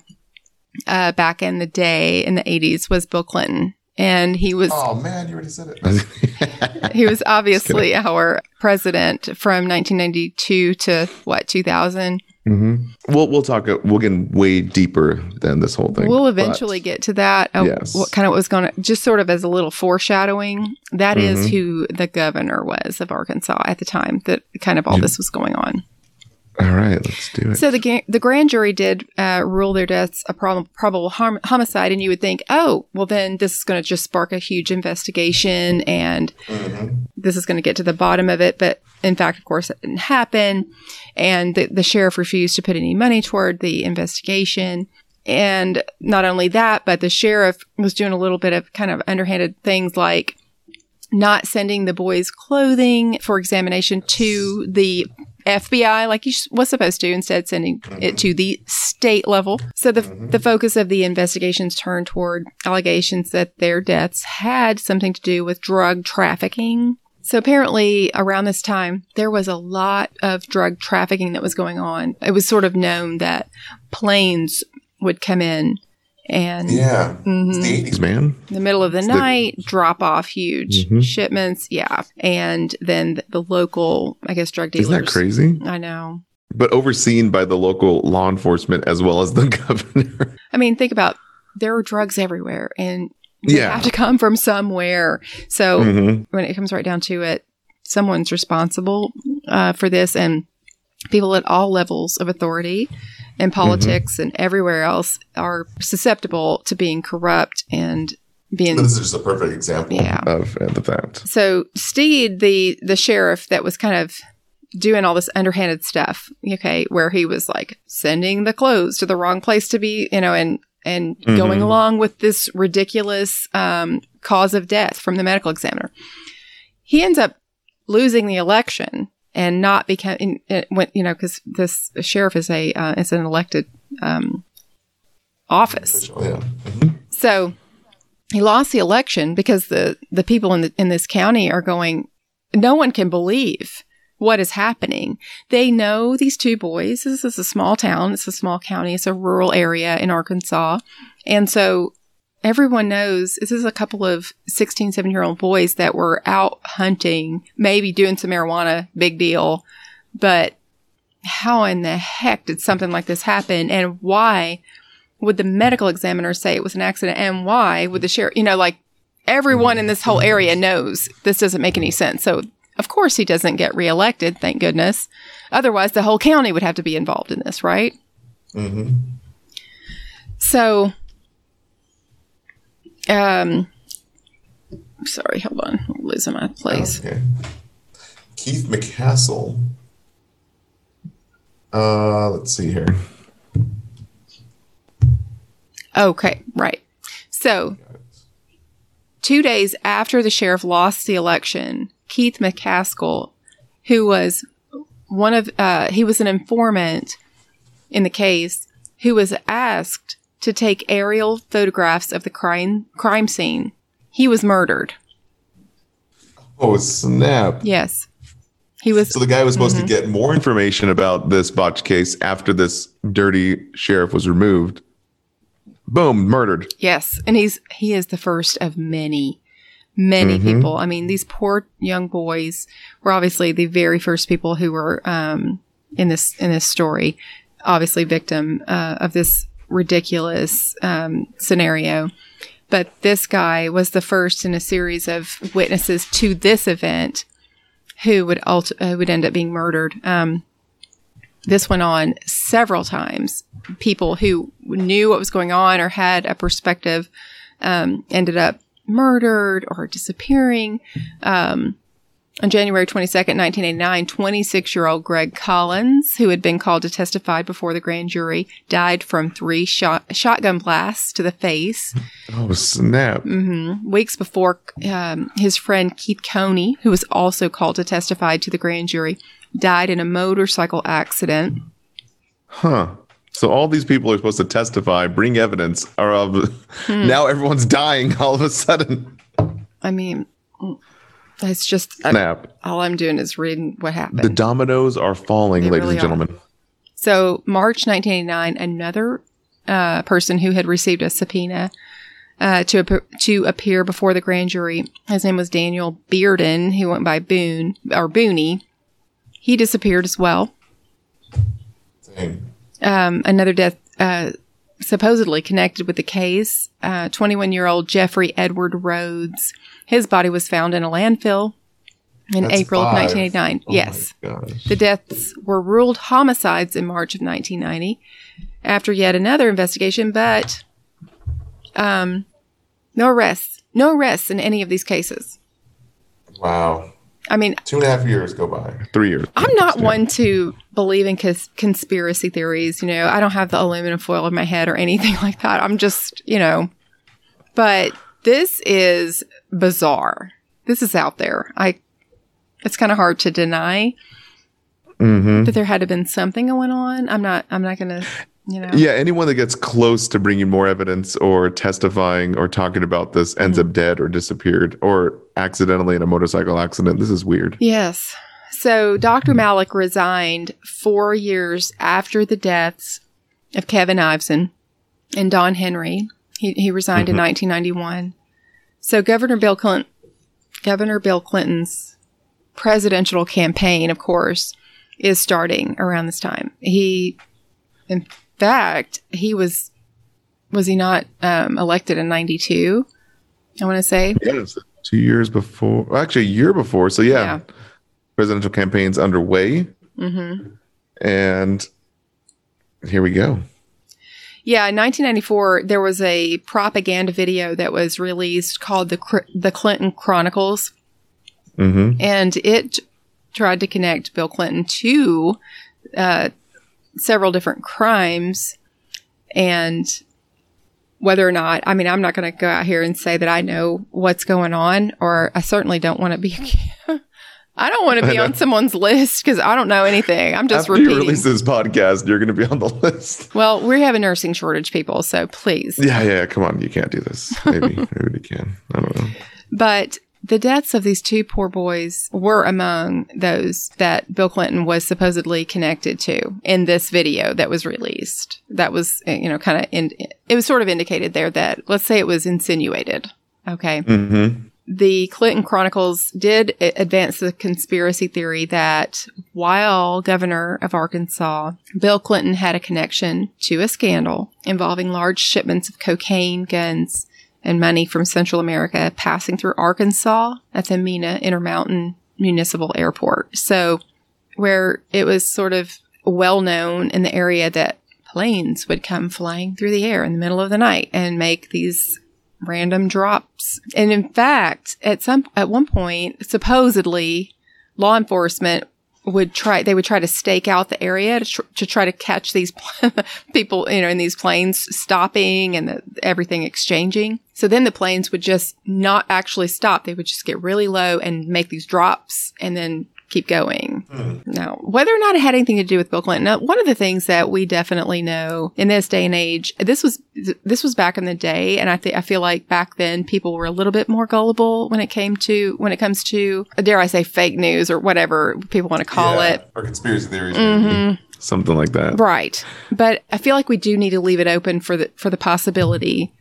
Speaker 1: uh, back in the day in the 80s was Bill Clinton. And he was
Speaker 2: Oh man, you already said it.
Speaker 1: he was obviously our president from 1992 to what 2000.
Speaker 2: Hmm We'll we'll talk. We'll get way deeper than this whole thing.
Speaker 1: We'll
Speaker 2: but-
Speaker 1: eventually get to that. Uh,
Speaker 2: Yes.
Speaker 1: What kind of was going to just sort of as a little foreshadowing. That is
Speaker 2: Mhm.
Speaker 1: who the governor was of Arkansas at the time that kind of all this was going on.
Speaker 2: All right, let's do it.
Speaker 1: So the the grand jury did uh, rule their deaths a prob- probable harm- homicide, and you would think, oh, well, then this is going to just spark a huge investigation, and
Speaker 2: Mhm.
Speaker 1: this is going to get to the bottom of it. But in fact, of course, that didn't happen. And the, the sheriff refused to put any money toward the investigation. And not only that, but the sheriff was doing a little bit of kind of underhanded things like not sending the boys' clothing for examination to the FBI like he was supposed to, instead sending it to the state level. So the, the focus of the investigations turned toward allegations that their deaths had something to do with drug trafficking. So apparently around this time, there was a lot of drug trafficking that was going on. It was sort of known that planes would come in and
Speaker 2: yeah,
Speaker 1: Mhm.
Speaker 2: it's the '80s, man.
Speaker 1: in the middle of the
Speaker 2: It's the-
Speaker 1: night, drop off huge
Speaker 2: Mhm.
Speaker 1: shipments. Yeah. And then the, the local, I guess, drug dealers.
Speaker 2: Isn't that crazy?
Speaker 1: I know.
Speaker 2: But overseen by the local law enforcement as well as the governor.
Speaker 1: I mean, think about there are drugs everywhere and they
Speaker 2: Yeah.
Speaker 1: have to come from somewhere. So
Speaker 2: Mhm.
Speaker 1: when it comes right down to it, someone's responsible uh, for this, and people at all levels of authority
Speaker 2: Mm-hmm.
Speaker 1: And politics and everywhere else are susceptible to being corrupt and being
Speaker 2: This is just a perfect example
Speaker 1: Yeah.
Speaker 2: of, of that.
Speaker 1: So Steed, the the sheriff that was kind of doing all this underhanded stuff, okay, where he was like sending the clothes to the wrong place to be, you know, and and
Speaker 2: Mhm.
Speaker 1: going along with this ridiculous um, cause of death from the medical examiner. He ends up losing the election and not becoming, when you know, because this sheriff is a uh, is an elected um, office.
Speaker 2: Yeah.
Speaker 1: So he lost the election because the the people in the in this county are going. No one can believe what is happening. They know these two boys. This is a small town. It's a small county. It's a rural area in Arkansas, and so everyone knows this is a couple of 16 17 year old boys that were out hunting maybe doing some marijuana big deal. But how in the heck did something like this happen? And why would the medical examiner say it was an accident? And why would the sheriff you know like everyone in this whole area knows this doesn't make any sense. So of course he doesn't get reelected thank goodness. Otherwise the whole county would have to be involved in this right?
Speaker 2: Mm-hmm.
Speaker 1: so um sorry hold on i'm losing my place
Speaker 2: Okay. Keith McKaskle. Uh, let's see here.
Speaker 1: Okay, right. So, two days after the sheriff lost the election, Keith McKaskle, who was one of, uh, he was an informant in the case, who was asked to take aerial photographs of the crime crime scene. He was murdered.
Speaker 2: Oh snap!
Speaker 1: Yes, he was.
Speaker 2: So the guy was supposed
Speaker 1: Mm-hmm.
Speaker 2: to get more information about this botch case after this dirty sheriff was removed. Boom, murdered.
Speaker 1: Yes, and he's he is the first of many, many
Speaker 2: Mhm.
Speaker 1: people. I mean, these poor young boys were obviously the very first people who were um, in this in this story, obviously victim uh, of this ridiculous um, scenario. But this guy was the first in a series of witnesses to this event who would ult- uh, would end up being murdered. Um, this went on several times. People who knew what was going on or had a perspective um, ended up murdered or disappearing. Um, on January 22nd, 1989, 26 year old Greg Collins, who had been called to testify before the grand jury, died from three shot- shotgun blasts to the face.
Speaker 2: Oh, snap.
Speaker 1: hmm Weeks before, um, his friend Keith Coney, who was also called to testify to the grand jury, died in a motorcycle accident.
Speaker 2: Huh. So all these people are supposed to testify, bring evidence, are of
Speaker 1: Hmm.
Speaker 2: now everyone's dying all of a sudden.
Speaker 1: I mean, it's just I,
Speaker 2: Snap.
Speaker 1: all I'm doing is reading what happened.
Speaker 2: The dominoes are falling,
Speaker 1: They
Speaker 2: ladies
Speaker 1: really
Speaker 2: and gentlemen.
Speaker 1: So, March 1989, another uh, person who had received a subpoena uh, to ap- to appear before the grand jury, his name was Daniel Bearden, who went by Boone or Booney. He disappeared as well. Um, another death uh, supposedly connected with the case. 21 year old Jeffrey Edward Rhodes. His body was found in a landfill in
Speaker 2: That's
Speaker 1: April of 1989.
Speaker 2: Oh
Speaker 1: yes.
Speaker 2: my gosh.
Speaker 1: The deaths were ruled homicides in March of 1990 after yet another investigation, but um, no arrests. No arrests in any of these cases.
Speaker 2: Wow.
Speaker 1: I mean,
Speaker 2: Two and a half years go by. Three years.
Speaker 1: I'm not one to believe in cons- conspiracy theories. You know, I don't have the aluminum foil in my head or anything like that. I'm just, you know, but this is bizarre. This is out there. I, it's kind of hard to deny
Speaker 2: Mm-hmm.
Speaker 1: that there had to have been something going on. I'm not, I'm not going to, you know.
Speaker 2: Yeah, anyone that gets close to bringing more evidence or testifying or talking about this ends
Speaker 1: Mm-hmm.
Speaker 2: up dead or disappeared or accidentally in a motorcycle accident. This is weird.
Speaker 1: Yes. So Dr. Malak resigned four years after the deaths of Kevin Iveson and Don Henry. He, he resigned in 1991. So Governor Bill Clinton, Governor Bill Clinton's presidential campaign, of course, is starting around this time. He, in fact, he was, was he not um, elected in 92? I want to say.
Speaker 2: Yes. Two years before, well, actually, a year before. So, yeah,
Speaker 1: Yeah.
Speaker 2: presidential campaign's underway.
Speaker 1: Mm-hmm.
Speaker 2: And here we go.
Speaker 1: Yeah, in 1994, there was a propaganda video that was released called the the Clinton Chronicles,
Speaker 2: Mm-hmm.
Speaker 1: and it tried to connect Bill Clinton to uh, several different crimes, and whether or not, I mean, I'm not going to go out here and say that I know what's going on, or I certainly don't want to be. I don't want to be on someone's list because I don't know anything. I'm just
Speaker 2: After
Speaker 1: repeating.
Speaker 2: you release this podcast, you're going to be on the list.
Speaker 1: well, we have a nursing shortage, people, so please.
Speaker 2: Yeah, yeah, come on. You can't do this. Maybe, maybe you can. I don't know.
Speaker 1: But the deaths of these two poor boys were among those that Bill Clinton was supposedly connected to in this video that was released. That was, uh, you know, kind of, in, it was sort of indicated there that, let's say it was insinuated. Okay.
Speaker 2: Mm-hmm.
Speaker 1: The Clinton Chronicles did advance the conspiracy theory that while governor of Arkansas, Bill Clinton had a connection to a scandal involving large shipments of cocaine, guns, and money from Central America passing through Arkansas at the Mena Intermountain Municipal Airport. So, where it was sort of well known in the area that planes would come flying through the air in the middle of the night and make these random drops. And in fact, at some at one point, supposedly law enforcement would try they would try to stake out the area to, tr- to try to catch these people you know in these planes stopping and the, everything exchanging so then the planes would just not actually stop they would just get really low and make these drops and then keep going now whether or not it had anything to do with bill clinton now, one of the things that we definitely know in this day and age this was this was back in the day and i think i feel like back then people were a little bit more gullible when it came to when it comes to dare i say fake news or whatever people want to call it
Speaker 2: Or conspiracy theories.
Speaker 1: Mm-hmm.
Speaker 2: Something like that.
Speaker 1: Right. But I feel like we do need to leave it open for the for the possibility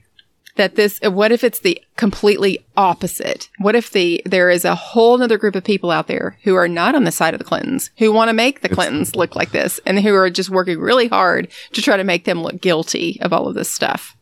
Speaker 1: that this uh, what if it's the completely opposite? What if the there is a whole other group of people out there who are not on the side of the Clintons, who want to make the Clintons look like this and who are just working really hard to try to make them look guilty of all of this stuff.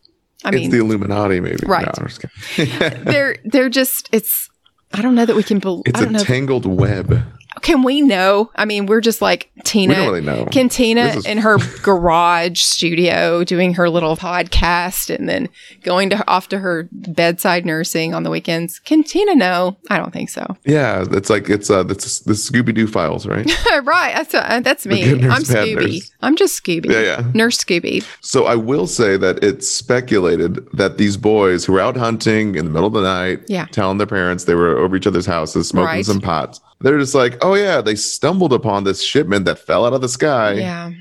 Speaker 1: I
Speaker 2: it's
Speaker 1: mean,
Speaker 2: the Illuminati, maybe.
Speaker 1: Right.
Speaker 2: No,
Speaker 1: they're they're just it's I don't know that we can believe
Speaker 2: It's a tangled web.
Speaker 1: Can we know? I mean, we're just like Tina,
Speaker 2: We don't really know.
Speaker 1: can Tina
Speaker 2: is-
Speaker 1: in her garage studio doing her little podcast and then going to off to her bedside nursing on the weekends? Can Tina know? I don't think so.
Speaker 2: Yeah, it's like it's uh, it's the Scooby Doo files, right?
Speaker 1: right, that's uh, that's me.
Speaker 2: nurse,
Speaker 1: I'm Scooby.
Speaker 2: nurse.
Speaker 1: I'm just Scooby.
Speaker 2: Yeah, yeah.
Speaker 1: Nurse Scooby.
Speaker 2: So I will say that it's speculated that these boys who were out hunting in the middle of the night,
Speaker 1: Yeah.
Speaker 2: telling their parents they were over each other's houses smoking
Speaker 1: Right.
Speaker 2: some pots. They're just like, oh Oh, yeah, they stumbled upon this shipment that fell out of the sky
Speaker 1: Yeah,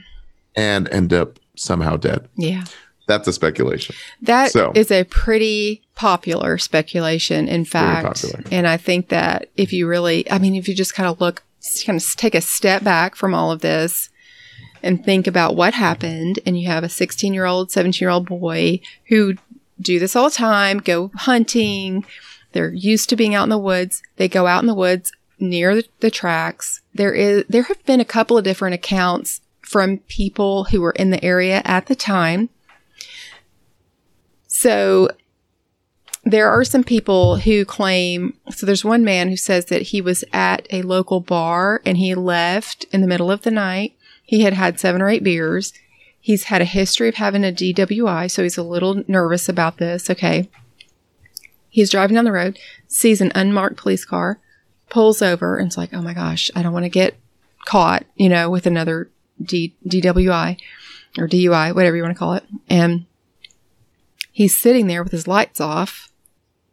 Speaker 2: and end up somehow dead.
Speaker 1: yeah.
Speaker 2: That's a speculation.
Speaker 1: That is
Speaker 2: So-
Speaker 1: a pretty popular speculation, in fact. And I think that if you really, I mean, if you just kind of look, kind of take a step back from all of this and think about what happened, and you have a 16 year old, 17 year old boy who do this all the time, go hunting. They're used to being out in the woods. They go out in the woods near the, tracks. There is, there have been a couple of different accounts from people who were in the area at the time so there are some people who claim so there's one man who says that he was at a local bar and he left in the middle of the night. He had had seven or eight beers. He's had a history of having a DWI, so he's a little nervous about this. Okay. He's driving down the road, sees an unmarked police car, pulls over, and it's like, oh my gosh, I don't want to get caught, you know, with another D- DWI or DUI, whatever you want to call it. And he's sitting there with his lights off,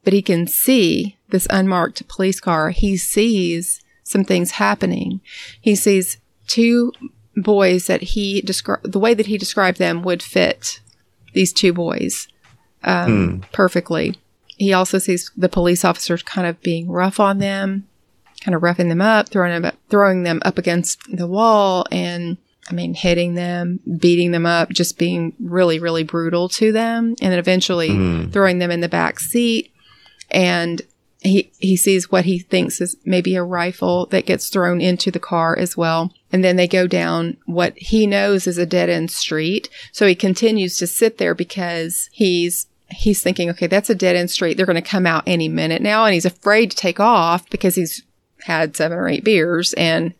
Speaker 1: but he can see this unmarked police car. He sees some things happening. He sees two boys that he described, the way that he described them would fit these two boys um, perfectly. He also sees the police officers kind of being rough on them, kind of roughing them up, throwing them up, throwing them up against the wall, and I mean hitting them, beating them up, just being really, really brutal to them, and then eventually mm-hmm. throwing them in the back seat. And he he sees what he thinks is maybe a rifle that gets thrown into the car as well. And then they go down what he knows is a dead end street. So he continues to sit there because he's he's thinking, okay, that's a dead end street. They're going to come out any minute now, and he's afraid to take off because he's had seven or eight beers and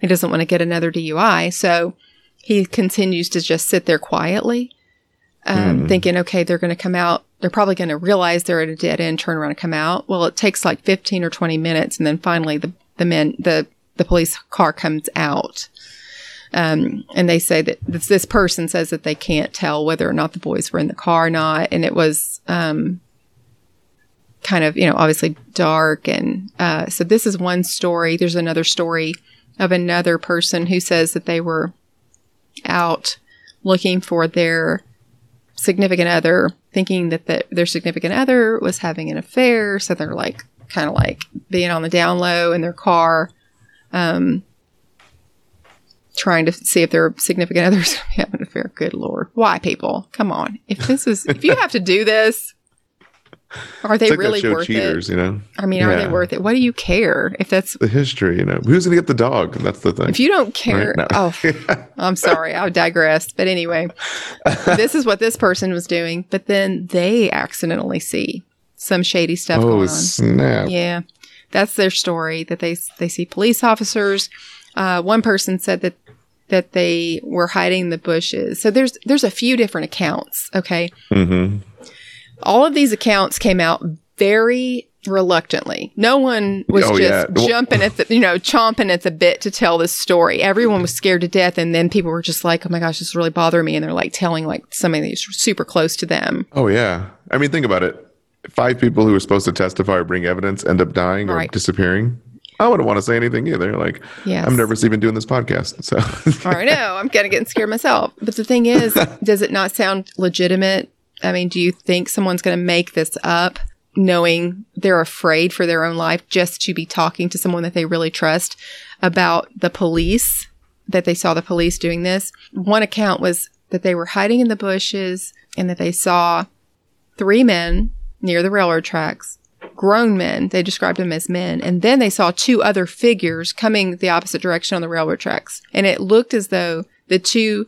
Speaker 1: he doesn't want to get another DUI. So he continues to just sit there quietly, um, thinking, okay, they're going to come out. They're probably going to realize they're at a dead end, turn around and come out. Well, it takes like 15 or 20 minutes. And then finally the, the men, the, the police car comes out. Um, and they say that this, this person says that they can't tell whether or not the boys were in the car or not. And it was, um, kind of, you know, obviously dark. And, uh, so this is one story. There's another story of another person who says that they were out looking for their significant other, thinking that the, their significant other was having an affair. So they're like, kind of like being on the down low in their car, um, trying to see if their significant others having an affair. Good lord, why people? Come on, if this is if you have to do this, are they
Speaker 2: like
Speaker 1: really worth
Speaker 2: Cheaters,
Speaker 1: it?
Speaker 2: you know?
Speaker 1: I mean, are they worth it? What do you care if that's
Speaker 2: The history, you know. Who's gonna get the dog? That's the thing.
Speaker 1: if you don't care?
Speaker 2: Right? No.
Speaker 1: Oh, I'm sorry, I digress. But anyway, this is what this person was doing. But then they accidentally see some shady stuff
Speaker 2: oh
Speaker 1: going on.
Speaker 2: snap.
Speaker 1: Yeah, that's their story. That they they see police officers. Uh, one person said that that they were hiding in the bushes. So there's there's a few different accounts. Okay,
Speaker 2: hmm
Speaker 1: all of these accounts came out very reluctantly. No one was
Speaker 2: Oh,
Speaker 1: just
Speaker 2: yeah.
Speaker 1: Jumping at the, you know, chomping at the bit to tell this story. Everyone was scared to death. And then people were just like, oh my gosh, this is really bothering me. And they're like telling like somebody that's super close to them.
Speaker 2: Oh yeah. I mean, think about it. Five people who were supposed to testify or bring evidence end up dying or
Speaker 1: Right.
Speaker 2: disappearing. I wouldn't want to say anything either. Like,
Speaker 1: Yes.
Speaker 2: I'm nervous even doing this podcast. So,
Speaker 1: I know. I'm kind of getting scared myself. But the thing is, does it not sound legitimate? I mean, do you think someone's going to make this up knowing they're afraid for their own life just to be talking to someone that they really trust about the police, that they saw the police doing this? One account was that they were hiding in the bushes and that they saw three men near the railroad tracks grown men. They described them as men. And then they saw two other figures coming the opposite direction on the railroad tracks. And it looked as though the two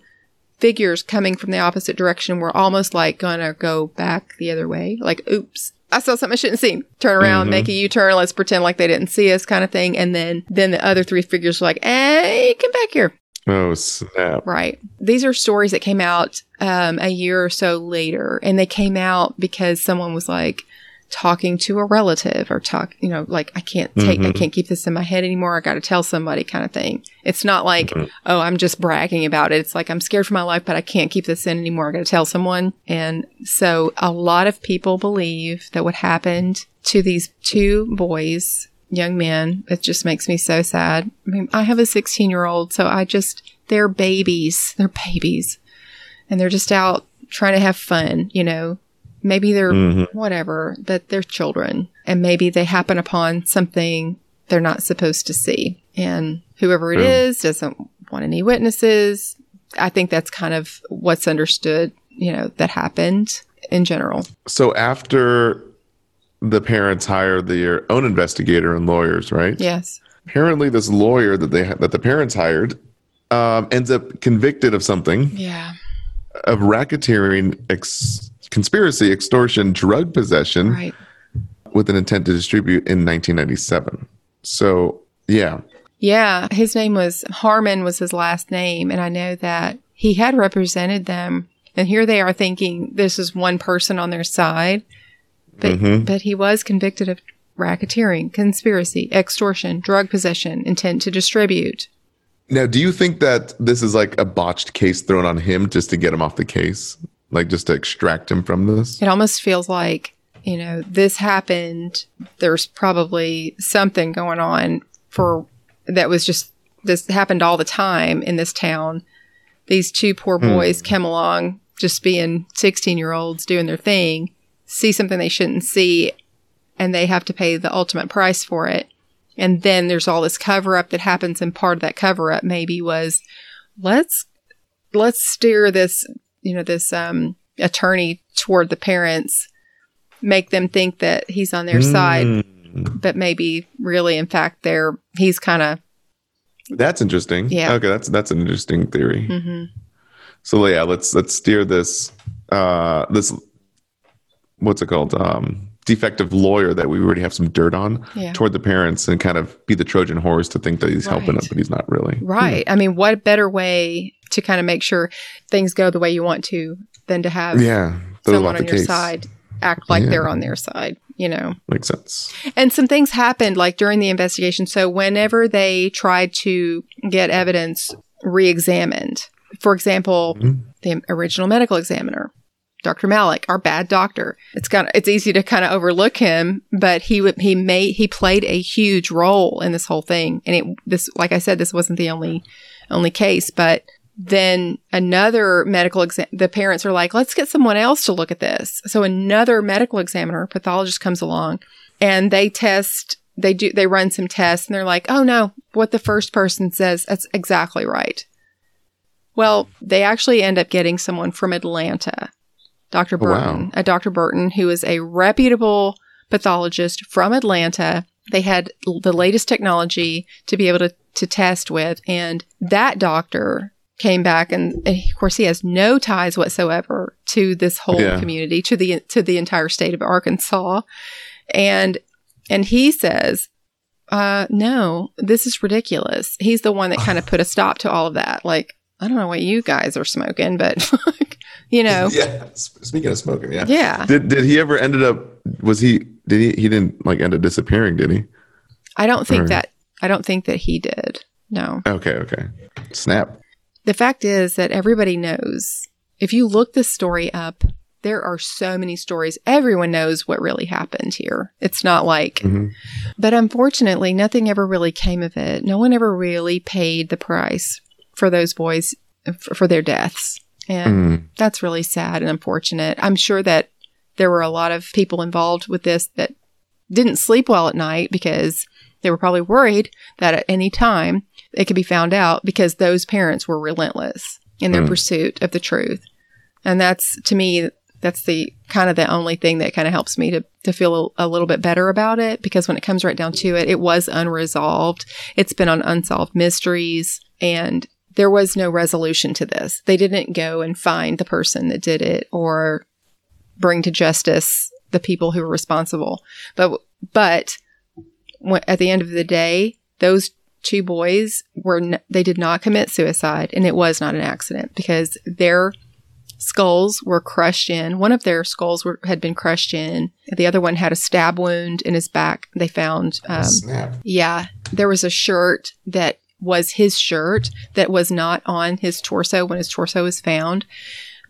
Speaker 1: figures coming from the opposite direction were almost like gonna go back the other way. Like, oops. I saw something I shouldn't see. Turn around, make a U-turn. Let's pretend like they didn't see us, kind of thing. And then, then the other three figures were like, "Hey, come back here."
Speaker 2: Oh, snap.
Speaker 1: Right. These are stories that came out um, a year or so later, and they came out because someone was like talking to a relative or talk, you know, like I can't take, I
Speaker 2: Mhm.
Speaker 1: can't keep this in my head anymore. I got to tell somebody, kind of thing. It's not like,
Speaker 2: Mhm.
Speaker 1: oh, I'm just bragging about it. It's like I'm scared for my life, but I can't keep this in anymore. I got to tell someone. And so a lot of people believe that what happened to these two boys young men. It just makes me so sad. I mean, I have a 16 year old, so I just, they're babies. They're babies. And they're just out trying to have fun, you know. Maybe they're
Speaker 2: Mhm.
Speaker 1: whatever, but they're children. And maybe they happen upon something they're not supposed to see. And whoever it
Speaker 2: Yeah.
Speaker 1: is doesn't want any witnesses. I think that's kind of what's understood, you know, that happened in general.
Speaker 2: So after the parents hired their own investigator and lawyers, right?
Speaker 1: Yes.
Speaker 2: Apparently, this lawyer that they that the parents hired um, ends up convicted of something
Speaker 1: Yeah.
Speaker 2: of racketeering, ex- conspiracy, extortion, drug possession
Speaker 1: Right.
Speaker 2: with an intent to distribute in 1997. So yeah,
Speaker 1: Yeah, his name was Harmon was his last name, and I know that he had represented them. And here they are thinking this is one person on their side, but
Speaker 2: Mhm.
Speaker 1: but he was convicted of racketeering, conspiracy, extortion, drug possession, intent to distribute.
Speaker 2: Now, do you think that this is like a botched case thrown on him just to get him off the case? Like just to extract him from this?
Speaker 1: It almost feels like you know this happened. There's probably something going on for that was just this happened all the time in this town. These two poor hmm. boys come along, just being 16 year olds doing their thing, see something they shouldn't see, and they have to pay the ultimate price for it. And then there's all this cover up that happens, and part of that cover up maybe was let's let's steer this you know this um attorney toward the parents make them think that he's on their side
Speaker 2: Mm,
Speaker 1: but maybe really in fact they're he's kind of
Speaker 2: That's interesting.
Speaker 1: Yeah.
Speaker 2: Okay, that's that's an interesting theory.
Speaker 1: hmm
Speaker 2: So yeah, let's let's steer this uh this what's it called? Um defective lawyer that we already have some dirt on
Speaker 1: yeah
Speaker 2: toward the parents and kind of be the Trojan horse to think that he's helping
Speaker 1: Right.
Speaker 2: them, but he's not really.
Speaker 1: right i mean what better way to kind of make sure things go the way you want to than to have
Speaker 2: Yeah.
Speaker 1: Someone on your
Speaker 2: case.
Speaker 1: side act like
Speaker 2: Yeah.
Speaker 1: they're on their side you know
Speaker 2: Makes sense.
Speaker 1: And some things happened like during the investigation. So whenever they tried to get evidence re-examined, for example,
Speaker 2: Mhm.
Speaker 1: the original medical examiner, Dr. Malak, our bad doctor. It's kind of it's easy to kind of overlook him, but he would he made he played a huge role in this whole thing. And it this like I said, this wasn't the only only case, but then another medical exam the parents are like let's get someone else to look at this. So another medical examiner pathologist comes along and they test they do they run some tests and they're like oh no what the first person says that's exactly right. Well they actually end up getting someone from atlanta dr
Speaker 2: Oh, wow.
Speaker 1: burton a dr burton who is a reputable pathologist from atlanta. They had the latest technology to be able to, to test with and that doctor came back and, and of course he has no ties whatsoever to this whole
Speaker 2: Yeah.
Speaker 1: community to the to the entire state of arkansas and and he says uh no this is ridiculous he's the one that kind of put a stop to all of that like i don't know what you guys are smoking but you know
Speaker 2: Yeah. Speaking of smoking, yeah.
Speaker 1: yeah
Speaker 2: Did did he ever ended up was he did he he didn't like end up disappearing, did he?
Speaker 1: i don't think
Speaker 2: Or-
Speaker 1: that i don't think that he did no
Speaker 2: Okay, okay. Snap.
Speaker 1: The fact is that everybody knows. If you look this story up there are so many stories. Everyone knows what really happened here. It's not like
Speaker 2: Mhm.
Speaker 1: but unfortunately nothing ever really came of it. No one ever really paid the price for those boys for, for their deaths. And
Speaker 2: Mm.
Speaker 1: that's really sad and unfortunate. I'm sure that there were a lot of people involved with this that didn't sleep well at night because they were probably worried that at any time it could be found out because those parents were relentless in their
Speaker 2: Mm.
Speaker 1: pursuit of the truth. And that's to me, that's the kind of the only thing that kind of helps me to, to feel a, a little bit better about it because when it comes right down to it, it was unresolved. It's been on unsolved mysteries and there was no resolution to this. They didn't go and find the person that did it or bring to justice the people who were responsible. But, but at the end of the day, those two boys were n- they did not commit suicide and it was not an accident because their skulls were crushed in. One of their skulls were, had been crushed in. The other one had a stab wound in his back. They found um,
Speaker 2: Snap.
Speaker 1: yeah, there was a shirt that was his shirt that was not on his torso when his torso was found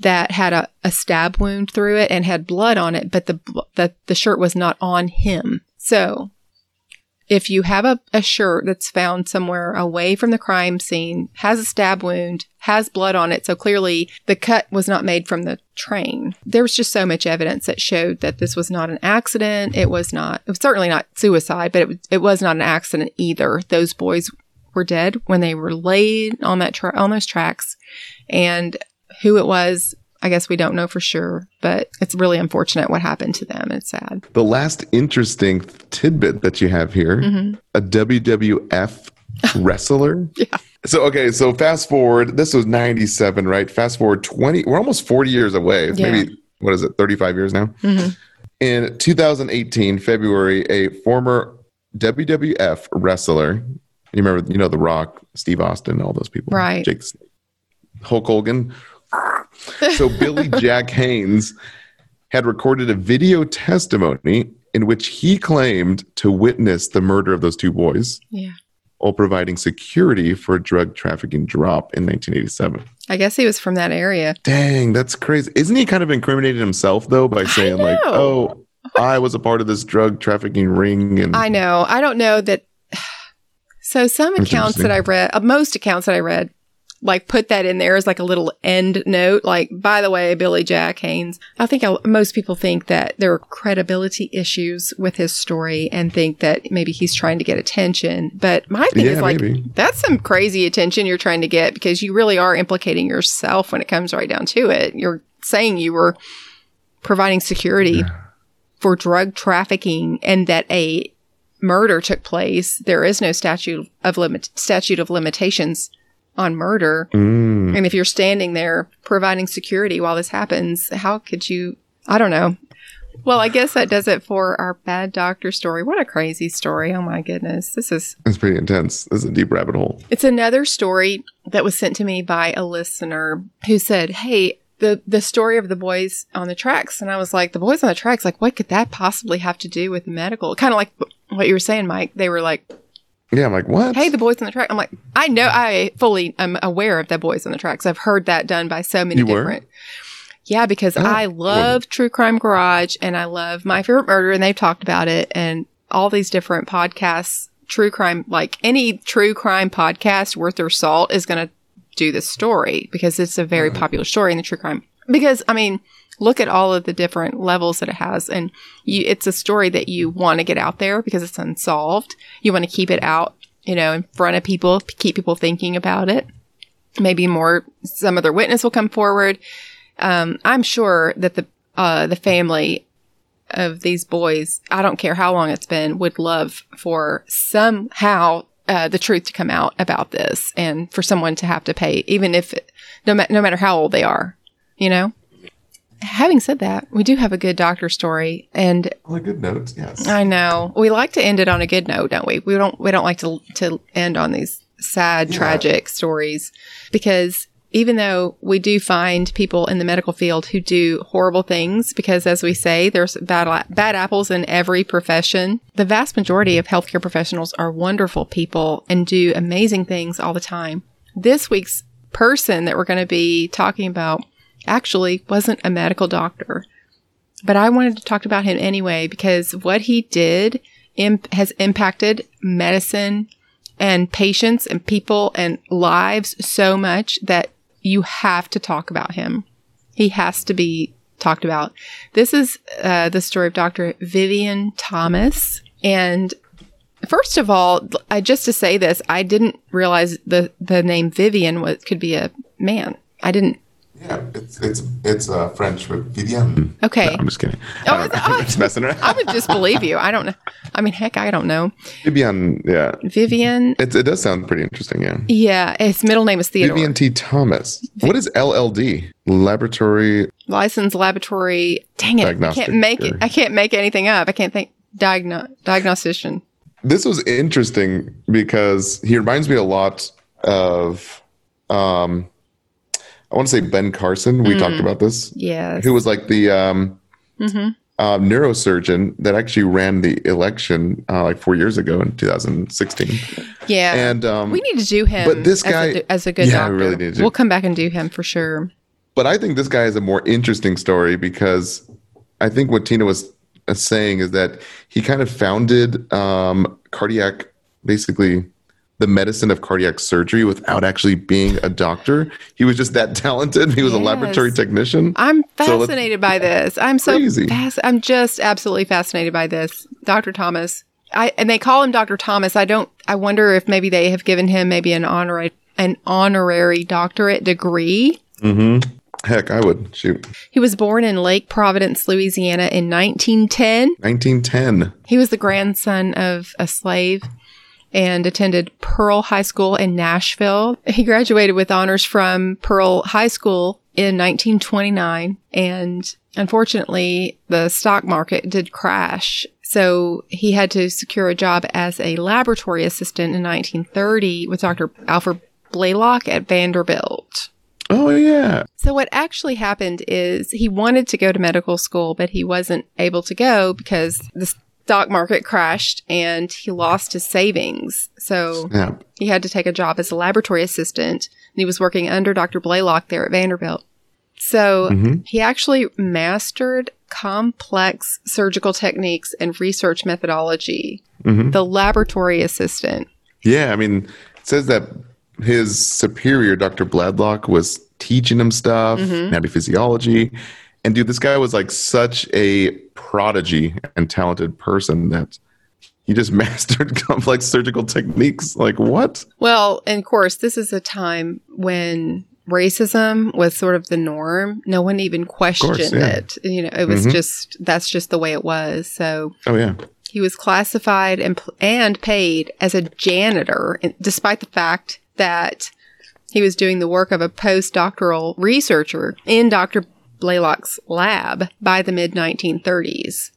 Speaker 1: that had a, a stab wound through it and had blood on it, but the, the, the shirt was not on him. So if you have a, a shirt that's found somewhere away from the crime scene, has a stab wound, has blood on it, so clearly the cut was not made from the train. There was just so much evidence that showed that this was not an accident. It was not, it was certainly not suicide, but it, was- it was not an accident either. Those boys were dead when they were laid on that tra- on those tracks, and who it was, I guess we don't know for sure. But it's really unfortunate what happened to them. It's sad.
Speaker 2: The last interesting tidbit that you have here
Speaker 1: Mhm.
Speaker 2: a WWF wrestler.
Speaker 1: Yeah.
Speaker 2: So, okay, so fast forward, this was 97, right? Fast forward 20, we're almost 40 years away.
Speaker 1: Yeah.
Speaker 2: Maybe, what is it, 35 years now?
Speaker 1: Mhm.
Speaker 2: In 2018, February, a former WWF wrestler, you remember, you know, The Rock, Steve Austin, all those people,
Speaker 1: Right.
Speaker 2: Jake, Hulk Hogan. So Billy Jack Haynes had recorded a video testimony in which he claimed to witness the murder of those two boys
Speaker 1: Yeah.
Speaker 2: while providing security for a drug trafficking drop in 1987.
Speaker 1: I guess he was from that area.
Speaker 2: Dang, that's crazy. Isn't he kind of incriminated himself though by saying like, "Oh, I was a part of this drug trafficking ring," and
Speaker 1: I know. I don't know that. So some accounts that I read, uh, most accounts that I read, like put that in there as like a little end note. Like, by the way, Billy Jack Haynes. I think I, most people think that there are credibility issues with his story and think that maybe he's trying to get attention. But my thing
Speaker 2: Yeah,
Speaker 1: is like,
Speaker 2: maybe.
Speaker 1: that's some crazy attention you're trying to get because you really are implicating yourself when it comes right down to it. You're saying you were providing security for drug trafficking and that a murder took place, there is no statute of limit statute of limitations on murder.
Speaker 2: Mm.
Speaker 1: And if you're standing there providing security while this happens, how could you? I don't know. Well, I guess that does it for our bad doctor story. What a crazy story! Oh my goodness, this is
Speaker 2: it's pretty intense. This is a deep rabbit hole.
Speaker 1: it's another story that was sent to me by a listener who said, "Hey, the the story of the boys on the tracks," and I was like, "The boys on the tracks? Like, what could that possibly have to do with medical?" Kind of like what you were saying, Mike. They were like,
Speaker 2: Yeah, I'm like, what?
Speaker 1: "Hey, the boys on the track." I'm like, I know, I fully am aware of the boys on the tracks. I've heard that done by so many
Speaker 2: You were?
Speaker 1: different. Yeah, because
Speaker 2: Oh,
Speaker 1: I love True Crime Garage and I love My Favorite Murder, and they've talked about it and all these different podcasts. True crime, like any true crime podcast worth their salt, is going to do this story because it's a very popular story in the true crime. Because I mean, look at all of the different levels that it has, and you, it's a story that you want to get out there because it's unsolved. You want to keep it out, you know, in front of people, keep people thinking about it. Maybe more, some other witness will come forward. Um, I'm sure that the uh, the family of these boys, I don't care how long it's been, would love for somehow uh, the truth to come out about this, and for someone to have to pay, even if no, ma- no matter how old they are, you know. Having said that, we do have a good doctor story, and
Speaker 2: On a good note, yes.
Speaker 1: I know we like to end it on a good note, don't we? We don't. We don't like to to end on these sad,
Speaker 2: Yeah.
Speaker 1: tragic stories because even though we do find people in the medical field who do horrible things, because as we say, there's bad bad apples in every profession. The vast majority of healthcare professionals are wonderful people and do amazing things all the time. This week's person that we're going to be talking about actually wasn't a medical doctor but I wanted to talk about him anyway because what he did imp- has impacted medicine and patients and people and lives so much that you have to talk about him. He has to be talked about. This is uh, the story of Dr. Vivian Thomas. And first of all, I, just to say this, I didn't realize the, the name Vivian was, could be a man. I didn't.
Speaker 2: Yeah, it's it's it's uh, French with Vivian.
Speaker 1: Okay.
Speaker 2: I'm just kidding.
Speaker 1: Oh,
Speaker 2: I don't know.
Speaker 1: it's- oh,
Speaker 2: I'm just messing around.
Speaker 1: I would just believe you. I don't know. I mean, heck, I don't know.
Speaker 2: Vivian, yeah.
Speaker 1: Vivian.
Speaker 2: It, it does sound pretty interesting, yeah.
Speaker 1: Yeah, his middle name is Theodore.
Speaker 2: Vivian T. Thomas. What is LLD? Laboratory.
Speaker 1: Licensed laboratory. Dang it! I can't make it. I can't make anything up. I can't think. Diagno- diagnostician.
Speaker 2: this was interesting because he reminds me a lot of um I want to say Ben Carson. We talked about this.
Speaker 1: Yeah.
Speaker 2: Who was like the um
Speaker 1: hmm
Speaker 2: uh, neurosurgeon that actually ran the election uh, like four years ago in 2016.
Speaker 1: Yeah.
Speaker 2: And um,
Speaker 1: we need to do him.
Speaker 2: but this
Speaker 1: as a
Speaker 2: guy-
Speaker 1: as a, good
Speaker 2: Yeah, We really need to.
Speaker 1: We'll come back and do him for sure.
Speaker 2: But I think this guy is a more interesting story because I think what Tina was uh, saying is that he kind of founded um, cardiac, basically the medicine of cardiac surgery without actually being a doctor. He was just that talented. He was a laboratory technician.
Speaker 1: I'm
Speaker 2: So
Speaker 1: fascinated by this. I'm so
Speaker 2: Crazy.
Speaker 1: fas- I'm just absolutely fascinated by this, Dr. Thomas. I and they call him Dr. Thomas. I don't. I wonder if maybe they have given him maybe an honorary an honorary doctorate degree.
Speaker 2: Mm-hmm. Heck, I would shoot.
Speaker 1: He was born in Lake Providence, Louisiana, in 1910.
Speaker 2: 1910.
Speaker 1: He was the grandson of a slave and attended Pearl High School in Nashville. He graduated with honors from Pearl High School in 1929 and unfortunately the stock market did crash. So he had to secure a job as a laboratory assistant in 1930 with Dr. Alfred Blalock at Vanderbilt.
Speaker 2: Oh yeah.
Speaker 1: So what actually happened is he wanted to go to medical school, but he wasn't able to go because the stock market crashed and he lost his savings. So
Speaker 2: Yeah.
Speaker 1: he had to take a job as a laboratory assistant and he was working under Dr. Blalock there at Vanderbilt. So
Speaker 2: Mhm.
Speaker 1: he actually mastered complex surgical techniques and research methodology.
Speaker 2: Mhm.
Speaker 1: The laboratory assistant.
Speaker 2: Yeah, I mean, it says that his superior, Dr. Blalock, was teaching him stuff,
Speaker 1: Mhm.
Speaker 2: anatomy physiology. And dude, this guy was like such a prodigy and talented person that he just mastered complex surgical techniques. Like, what?
Speaker 1: Well, and of course, this is a time when racism was sort of the norm. No one even questioned
Speaker 2: yeah.
Speaker 1: it. You know, it was
Speaker 2: Mhm.
Speaker 1: just that's just the way it was. So
Speaker 2: Oh, yeah.
Speaker 1: he was classified and and paid as a janitor, despite the fact that he was doing the work of a postdoctoral researcher in Dr. Blalock's lab by the mid 1930s.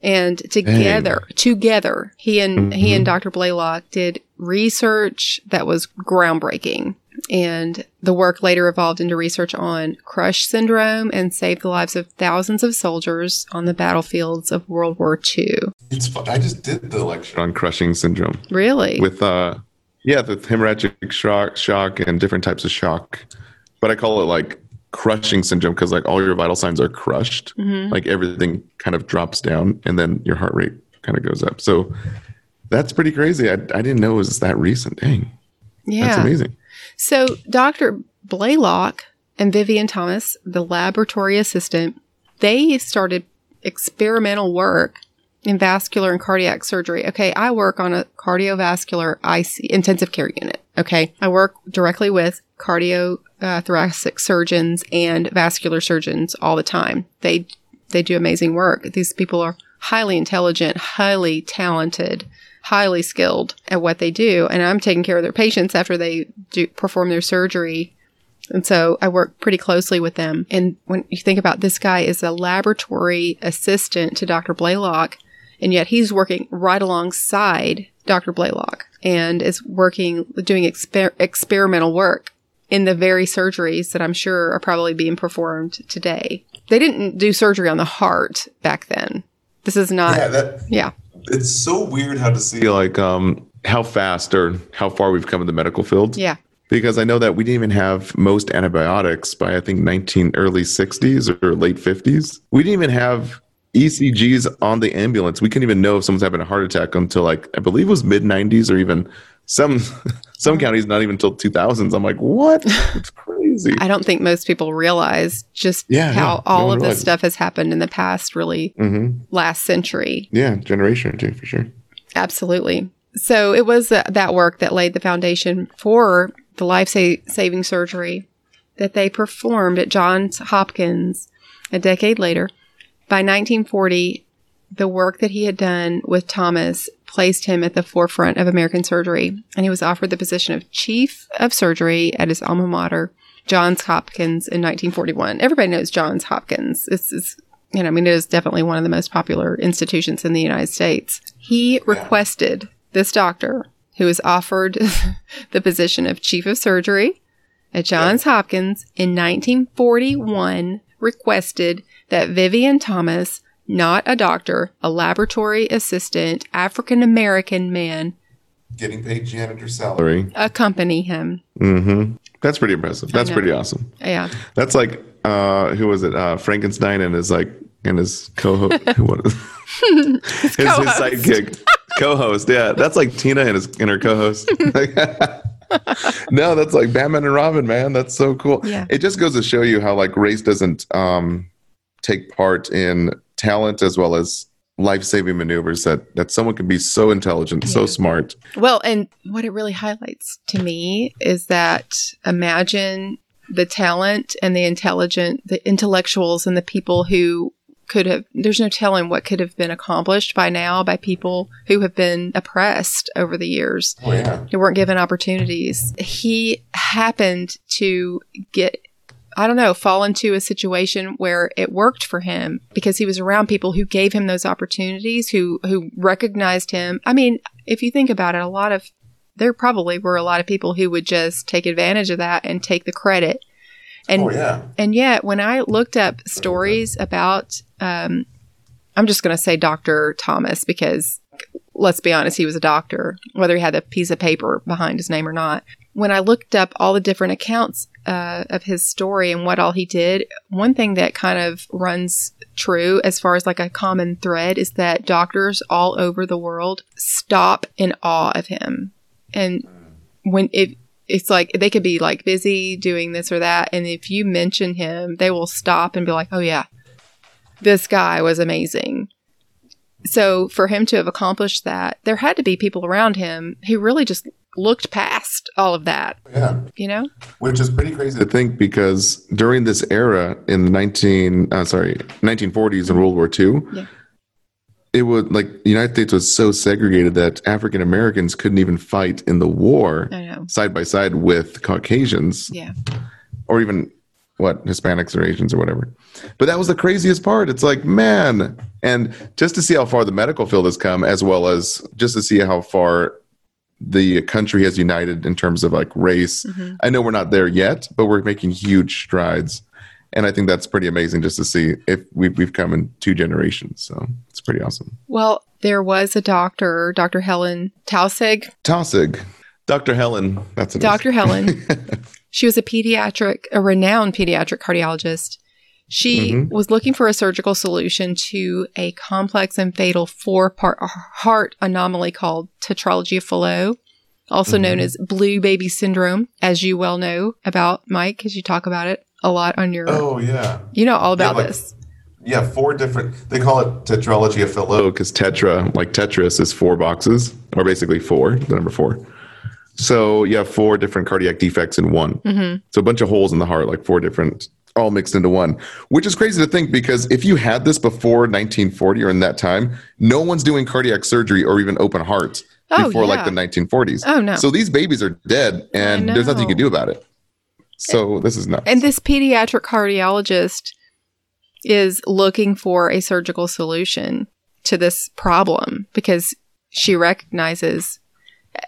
Speaker 1: And together, together, he and he and Dr. Blaylock did research that was groundbreaking. And the work later evolved into research on crush syndrome and saved the lives of thousands of soldiers on the battlefields of World War II.
Speaker 2: It's fun. I just did the lecture on crushing syndrome
Speaker 1: Really?
Speaker 2: with, uh, yeah, with hemorrhagic shock, shock and different types of shock. But I call it like crushing syndrome because like all your vital signs are crushed.
Speaker 1: Mhm.
Speaker 2: like everything kind of drops down and then your heart rate kind of goes up. So that's pretty crazy. I, I didn't know it was that recent. Dang.
Speaker 1: yeah.
Speaker 2: That's amazing.
Speaker 1: So Dr. Blalock and Vivian Thomas, the laboratory assistant, they started experimental work in vascular and cardiac surgery. Okay, I work on a cardiovascular IC intensive care unit. Okay, I work directly with cardio uh, thoracic surgeons and vascular surgeons all the time. They they do amazing work. These people are highly intelligent, highly talented, highly skilled at what they do, and I'm taking care of their patients after they do perform their surgery. And so I work pretty closely with them. And when you think about this guy is a laboratory assistant to Dr. Blalock, and yet he's working right alongside Dr. Blalock and is working doing exper- experimental work in the very surgeries that I'm sure are probably being performed today. They didn't do surgery on the heart back then. This is not
Speaker 2: yeah, that
Speaker 1: yeah.
Speaker 2: it's so weird how to see like um how fast or how far we've come in the medical field.
Speaker 1: Yeah.
Speaker 2: Because I know that we didn't even have most antibiotics by I think 19 early 60s or late 50s. We didn't even have ECGs on the ambulance. We couldn't even know if someone's having a heart attack until like I believe it was mid 90s or even some some counties not even until 2000s. I'm like, what? It's crazy.
Speaker 1: I don't think most people realize just
Speaker 2: Yeah,
Speaker 1: how
Speaker 2: yeah.
Speaker 1: All
Speaker 2: one
Speaker 1: of this stuff has happened in the past really
Speaker 2: hmm
Speaker 1: last century.
Speaker 2: Yeah, generation or two for sure.
Speaker 1: Absolutely. So it was that work that laid the foundation for the life sa- saving surgery that they performed at Johns Hopkins a decade later. By 1940, the work that he had done with Thomas placed him at the forefront of American surgery, and he was offered the position of chief of surgery at his alma mater, Johns Hopkins, in 1941. Everybody knows Johns Hopkins. This is, you know, I mean, it is definitely one of the most popular institutions in the United States. He requested this doctor, who was offered the position of chief of surgery at Johns Hopkins in 1941, requested that Vivian Thomas, not a doctor, a laboratory assistant, African American man,
Speaker 2: Getting paid janitor salary.
Speaker 1: accompany him.
Speaker 2: Mm-hmm. That's pretty impressive. That's pretty awesome.
Speaker 1: Yeah.
Speaker 2: That's like uh who was it? Uh Frankenstein and his like and his co-host what is his, his
Speaker 1: co-host.
Speaker 2: sidekick. co-host, yeah. That's like Tina and his and her co-host. no, that's like Batman and Robin, man. That's so cool.
Speaker 1: Yeah.
Speaker 2: It just goes to show you how like race doesn't um take part in talent as well as life-saving maneuvers that that someone can be so intelligent, so smart.
Speaker 1: Well, and what it really highlights to me is that imagine the talent and the intelligent, the intellectuals and the people who could have, there's no telling what could have been accomplished by now by people who have been oppressed over the years,
Speaker 2: Oh yeah.
Speaker 1: who weren't given opportunities. He happened to get I don't know, fall into a situation where it worked for him because he was around people who gave him those opportunities, who who recognized him. I mean, if you think about it, a lot of there probably were a lot of people who would just take advantage of that and take the credit. And
Speaker 2: Oh yeah.
Speaker 1: and yet, when I looked up stories about, um, I'm just going to say Dr. Thomas because let's be honest, he was a doctor, whether he had a piece of paper behind his name or not. When I looked up all the different accounts uh, of his story and what all he did, one thing that kind of runs true as far as like a common thread is that doctors all over the world stop in awe of him. And when it, it's like they could be like busy doing this or that. And if you mention him, they will stop and be like, oh, yeah, this guy was amazing. So for him to have accomplished that, there had to be people around him who really just looked past all of that,
Speaker 2: Yeah.
Speaker 1: you know?
Speaker 2: Which is pretty crazy to think because during this era in the 19 uh, sorry 1940s and World War II,
Speaker 1: Yeah.
Speaker 2: it would like the United States was so segregated that African Americans couldn't even fight in the war side by side with Caucasians
Speaker 1: Yeah.
Speaker 2: or even what Hispanics or Asians or whatever. But that was the craziest part. It's like, man, and just to see how far the medical field has come, as well as just to see how far the country has united in terms of like race.
Speaker 1: Mhm.
Speaker 2: I know we're not there yet, but we're making huge strides. And I think that's pretty amazing just to see if we've, we've come in two generations. So it's pretty awesome.
Speaker 1: Well, there was a doctor, Dr. Helen Taussig,
Speaker 2: Taussig, Dr. Helen. That's a
Speaker 1: Dr. Helen. She was a pediatric, a renowned pediatric cardiologist. She
Speaker 2: Mhm.
Speaker 1: was looking for a surgical solution to a complex and fatal four part heart anomaly called tetralogy of Fallot, also known
Speaker 2: Mhm.
Speaker 1: as blue baby syndrome, as you well know about Mike, because you talk about it a lot on your,
Speaker 2: Oh, yeah.
Speaker 1: you know all about
Speaker 2: like-
Speaker 1: this.
Speaker 2: Yeah, four different. They call it tetralogy of Fallot because tetra, like Tetris, is four boxes, or basically four, the number four. So you have four different cardiac defects in one.
Speaker 1: hmm
Speaker 2: So a bunch of holes in the heart, like four different, all mixed into one, which is crazy to think because if you had this before 1940 or in that time, no one's doing cardiac surgery or even open heart
Speaker 1: Oh,
Speaker 2: before like the 1940s.
Speaker 1: Oh, no.
Speaker 2: So these babies are dead and there's nothing you can do about it. So this is nuts.
Speaker 1: And this pediatric cardiologist is looking for a surgical solution to this problem because she recognizes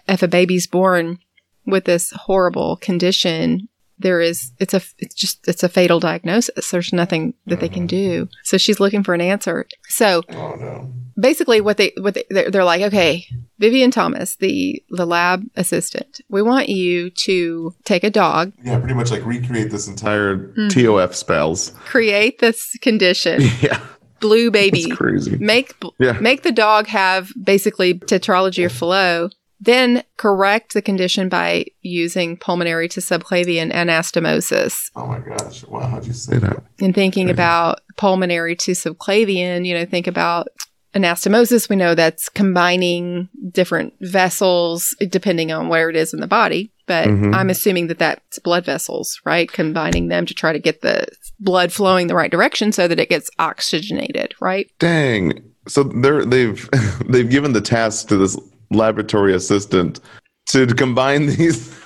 Speaker 1: if a baby's born with this horrible condition there is it's a it's just it's a fatal diagnosis. There's nothing that they can do. So she's looking for an answer. So
Speaker 2: oh no.
Speaker 1: basically what they what they, they're, they're like okay vivian thomas the the lab assistant we want you to take a dog.
Speaker 2: Yeah, pretty much like recreate this entire
Speaker 1: Mm-hmm.
Speaker 2: TOF spells.
Speaker 1: create this condition.
Speaker 2: Yeah,
Speaker 1: blue baby. Make
Speaker 2: Yeah.
Speaker 1: make the dog have basically tetralogy or Fallot, then correct the condition by using pulmonary to subclavian anastomosis.
Speaker 2: Oh my gosh! Wow, how'd you say that?
Speaker 1: And thinking
Speaker 2: Crazy.
Speaker 1: about pulmonary to subclavian, you know, think about anastomosis. We know that's combining different vessels depending on where it is in the body. But
Speaker 2: Mhm.
Speaker 1: I'm assuming that that's blood vessels, right? Combining them to try to get the blood flowing the right direction so that it gets oxygenated, right?
Speaker 2: Dang. So they're they've they've given the task to this laboratory assistant to combine these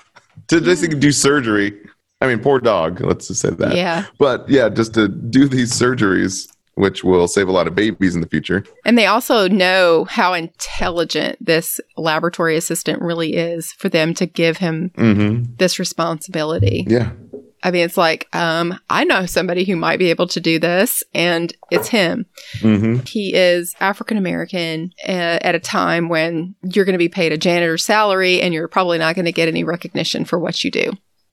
Speaker 2: to basically do surgery. I mean, poor dog. Let's just say that.
Speaker 1: Yeah.
Speaker 2: But yeah, just to do these surgeries which will save a lot of babies in the future.
Speaker 1: And they also know how intelligent this laboratory assistant really is for them to give him
Speaker 2: Mm-hmm.
Speaker 1: this responsibility.
Speaker 2: Yeah.
Speaker 1: I mean, it's like, um, I know somebody who might be able to do this, and it's him.
Speaker 2: Mm-hmm.
Speaker 1: He is African American uh, at a time when you're going to be paid a janitor's salary and you're probably not going to get any recognition for what you do.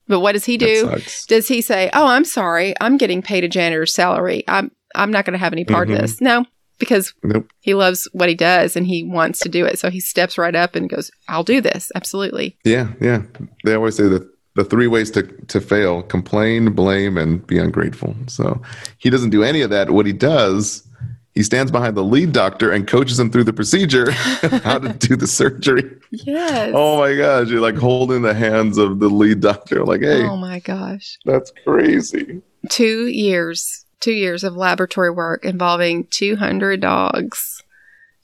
Speaker 1: But what does he do? Does he say, "Oh, I'm sorry, I'm getting paid a janitor's salary. I'm I'm not going to have any part
Speaker 2: Mhm.
Speaker 1: of this"? No, because
Speaker 2: Nope.
Speaker 1: he loves what he does and he wants to do it. So he steps right up and goes, "I'll do this." Absolutely.
Speaker 2: Yeah, yeah. They always say that the three ways to, to fail complain, blame, and be ungrateful. So he doesn't do any of that. What he does, he stands behind the lead doctor and coaches him through the procedure, how to do the surgery.
Speaker 1: Yes.
Speaker 2: Oh my gosh, you're like holding the hands of the lead doctor, like, hey,
Speaker 1: oh my gosh.
Speaker 2: that's crazy.
Speaker 1: two years, two years of laboratory work involving 200 dogs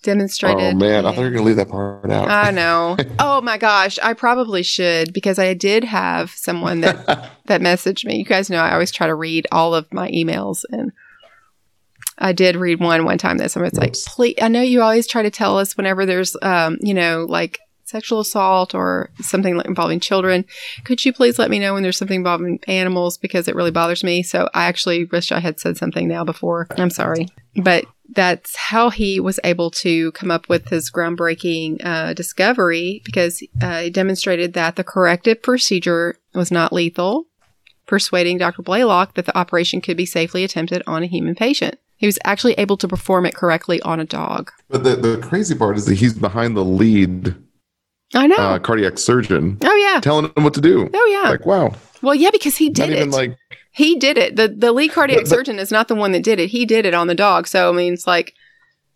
Speaker 1: demonstrated.
Speaker 2: Oh man, I thought you were gonna leave that part out.
Speaker 1: I know. Oh my gosh, I probably should because I did have someone that that messaged me. You guys know I always try to read all of my emails and I did read one one time that someone's like, "Please, I know you always try to tell us whenever there's um, you know, like sexual assault or something involving children. Could you please let me know when there's something involving animals because it really bothers me?" So I actually wish I had said something now before. I'm sorry. But that's how he was able to come up with his groundbreaking uh, discovery because uh, he demonstrated that the corrective procedure was not lethal, persuading Dr. Blalock that the operation could be safely attempted on a human patient. He was actually able to perform it correctly on a dog.
Speaker 2: But the, the crazy part is that he's behind the lead
Speaker 1: I know.
Speaker 2: uh, cardiac surgeon,
Speaker 1: oh yeah.
Speaker 2: telling him what to do.
Speaker 1: Oh yeah.
Speaker 2: Like, wow,
Speaker 1: well, yeah, because he
Speaker 2: not
Speaker 1: did
Speaker 2: even
Speaker 1: it.
Speaker 2: like
Speaker 1: he did it. the The lead cardiac
Speaker 2: But- but-
Speaker 1: surgeon is not the one that did it. He did it on the dog. So I mean, it's like,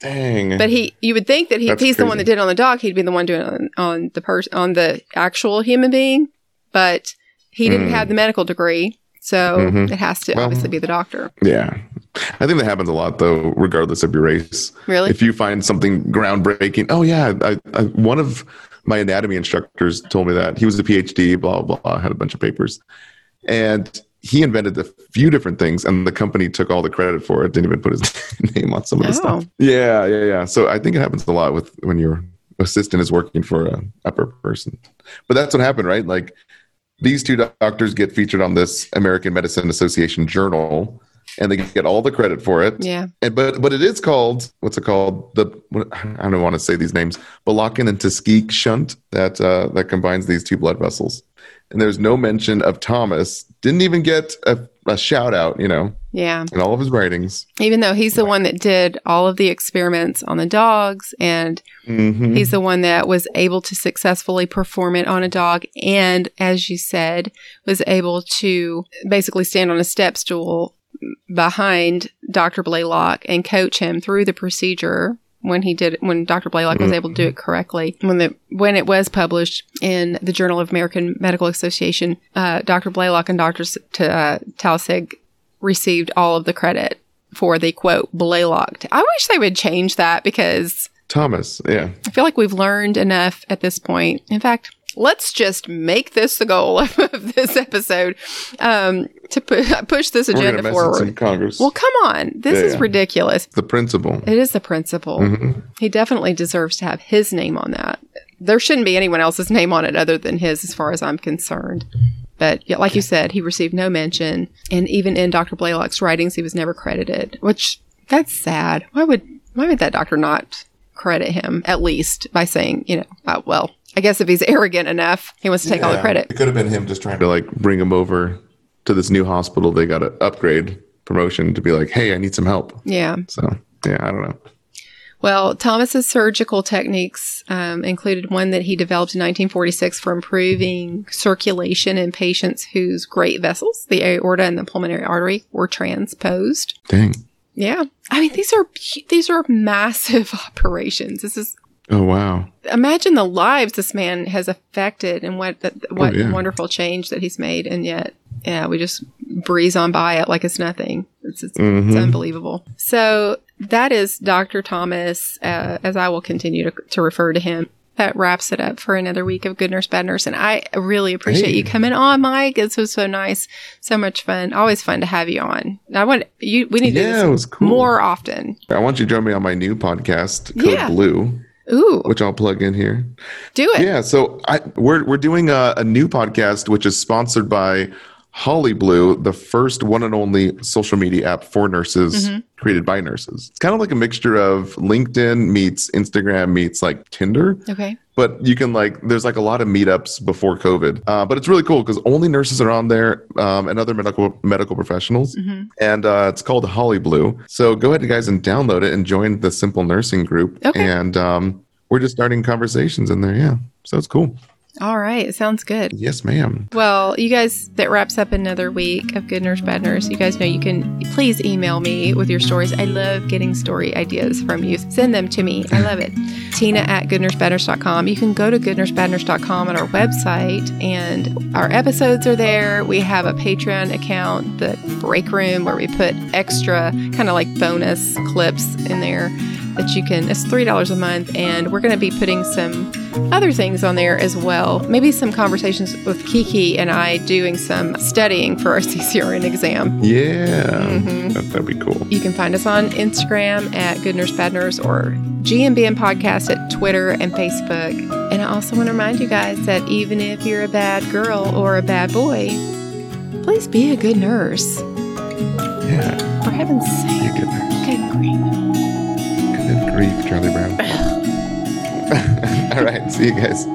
Speaker 2: dang.
Speaker 1: but he, you would think that he, he's the one that did it on the dog, he'd be the one doing it on, on the person, on the actual human being. But he didn't
Speaker 2: Mm.
Speaker 1: have the medical degree, so
Speaker 2: Mhm.
Speaker 1: it has to
Speaker 2: Well-
Speaker 1: obviously be the doctor.
Speaker 2: Yeah. I think that happens a lot though, regardless of your race.
Speaker 1: Really?
Speaker 2: If you find something groundbreaking, oh yeah, I, I, one of my anatomy instructors told me that he was a PhD, blah blah, blah had a bunch of papers, and he invented a few different things, and the company took all the credit for it. Didn't even put his name on some of the
Speaker 1: Oh.
Speaker 2: stuff. Yeah, yeah, yeah. So I think it happens a lot with when your assistant is working for a upper person. But that's what happened, right? Like these two doctors get featured on this American Medicine Association journal, and they get all the credit for it.
Speaker 1: yeah.
Speaker 2: And, but but it is called what's it called? The I don't want to say these names. Blalock and Taussig shunt that uh, that combines these two blood vessels. And there's no mention of Thomas. Didn't even get a, a shout out, you know,
Speaker 1: Yeah.
Speaker 2: in all of his writings.
Speaker 1: Even though he's the one that did all of the experiments on the dogs and
Speaker 2: Mhm.
Speaker 1: He's the one that was able to successfully perform it on a dog and, as you said, was able to basically stand on a step stool behind Dr. Blalock and coach him through the procedure when he did when Dr. Blalock was able to do it correctly. When the when it was published in the Journal of American Medical Association, uh, Dr. Blalock and Dr. S- T- uh, Taussig received all of the credit for the quote Blalock. I wish they would change that because
Speaker 2: Thomas, yeah.
Speaker 1: I feel like we've learned enough at this point. In fact, let's just make this the goal of this episode um, to pu- push this agenda forward.
Speaker 2: some Congress.
Speaker 1: Well, come on. This
Speaker 2: Yeah,
Speaker 1: is
Speaker 2: yeah.
Speaker 1: ridiculous.
Speaker 2: the principal.
Speaker 1: It is the principal.
Speaker 2: Mhm.
Speaker 1: He definitely deserves to have his name on that. There shouldn't be anyone else's name on it other than his, as far as I'm concerned. But yeah, like you said, he received no mention, and even in Dr. Blalock's writings, he was never credited. Which that's sad. Why would why would that doctor not credit him at least by saying, you know, uh, well, I guess if he's arrogant enough, he wants to take all the credit.
Speaker 2: It could have been him just trying to like bring him over to this new hospital. They got an upgrade promotion to be like, hey, I need some help.
Speaker 1: Yeah.
Speaker 2: So yeah, I don't know.
Speaker 1: Well, Thomas's surgical techniques um, included one that he developed in 1946 for improving circulation in patients whose great vessels, the aorta and the pulmonary artery, were transposed.
Speaker 2: Dang.
Speaker 1: Yeah, I mean these are these are massive operations. This is
Speaker 2: Oh wow.
Speaker 1: imagine the lives this man has affected and what what
Speaker 2: Oh, yeah.
Speaker 1: wonderful change that he's made, and yet yeah, we just breeze on by it like it's nothing. It's it's, it's
Speaker 2: Mhm.
Speaker 1: unbelievable. So that is Dr. Thomas, uh, as I will continue to, to refer to him. That wraps it up for another week of Good Nurse Bad Nurse. And I really appreciate
Speaker 2: Hey.
Speaker 1: you coming on, Mike. This was so nice, so much fun. Always fun to have you on. I want you. We need to
Speaker 2: Yeah,
Speaker 1: do this
Speaker 2: cool.
Speaker 1: more often.
Speaker 2: I want you to join me on my new podcast, Code
Speaker 1: Yeah.
Speaker 2: Blue,
Speaker 1: Ooh,
Speaker 2: which I'll plug in here.
Speaker 1: do it.
Speaker 2: Yeah, so I, we're we're doing a, a new podcast which is sponsored by Holly Blue, the first one and only social media app for nurses
Speaker 1: Mm-hmm.
Speaker 2: created by nurses. It's kind of like a mixture of LinkedIn meets Instagram meets like Tinder.
Speaker 1: Okay.
Speaker 2: But you can like, there's like a lot of meetups before COVID. Uh, but it's really cool because only nurses are on there um, and other medical medical professionals.
Speaker 1: Mm-hmm.
Speaker 2: And uh, it's called Holly Blue. So go ahead, guys, and download it and join the Simple Nursing group.
Speaker 1: Okay.
Speaker 2: And um, we're just starting conversations in there. Yeah. So it's cool.
Speaker 1: All right. Sounds good.
Speaker 2: Yes, ma'am.
Speaker 1: Well, you guys, that wraps up another week of Good Nurse, Bad Nurse. You guys know you can please email me with your stories. I love getting story ideas from you. Send them to me. I love it. Tina at goodnursebadnurse.com. You can go to goodnursebadnurse.com on our website, and our episodes are there. We have a Patreon account, the break room, where we put extra kind of like bonus clips in there that you can. It's $3 a month, and we're going to be putting some other things on there as well. Maybe some conversations with Kiki and I doing some studying for our CCRN exam.
Speaker 2: Yeah.
Speaker 1: Mhm.
Speaker 2: That, that'd be cool.
Speaker 1: You can find us on Instagram at Good Nurse Bad Nurse or GNBN Podcast at Twitter and Facebook. And I also want to remind you guys that even if you're a bad girl or a bad boy, please be a good nurse.
Speaker 2: Yeah.
Speaker 1: For heaven's sake.
Speaker 2: good there.
Speaker 1: Okay, great.
Speaker 2: Grief, Charlie Brown. All right. See you guys.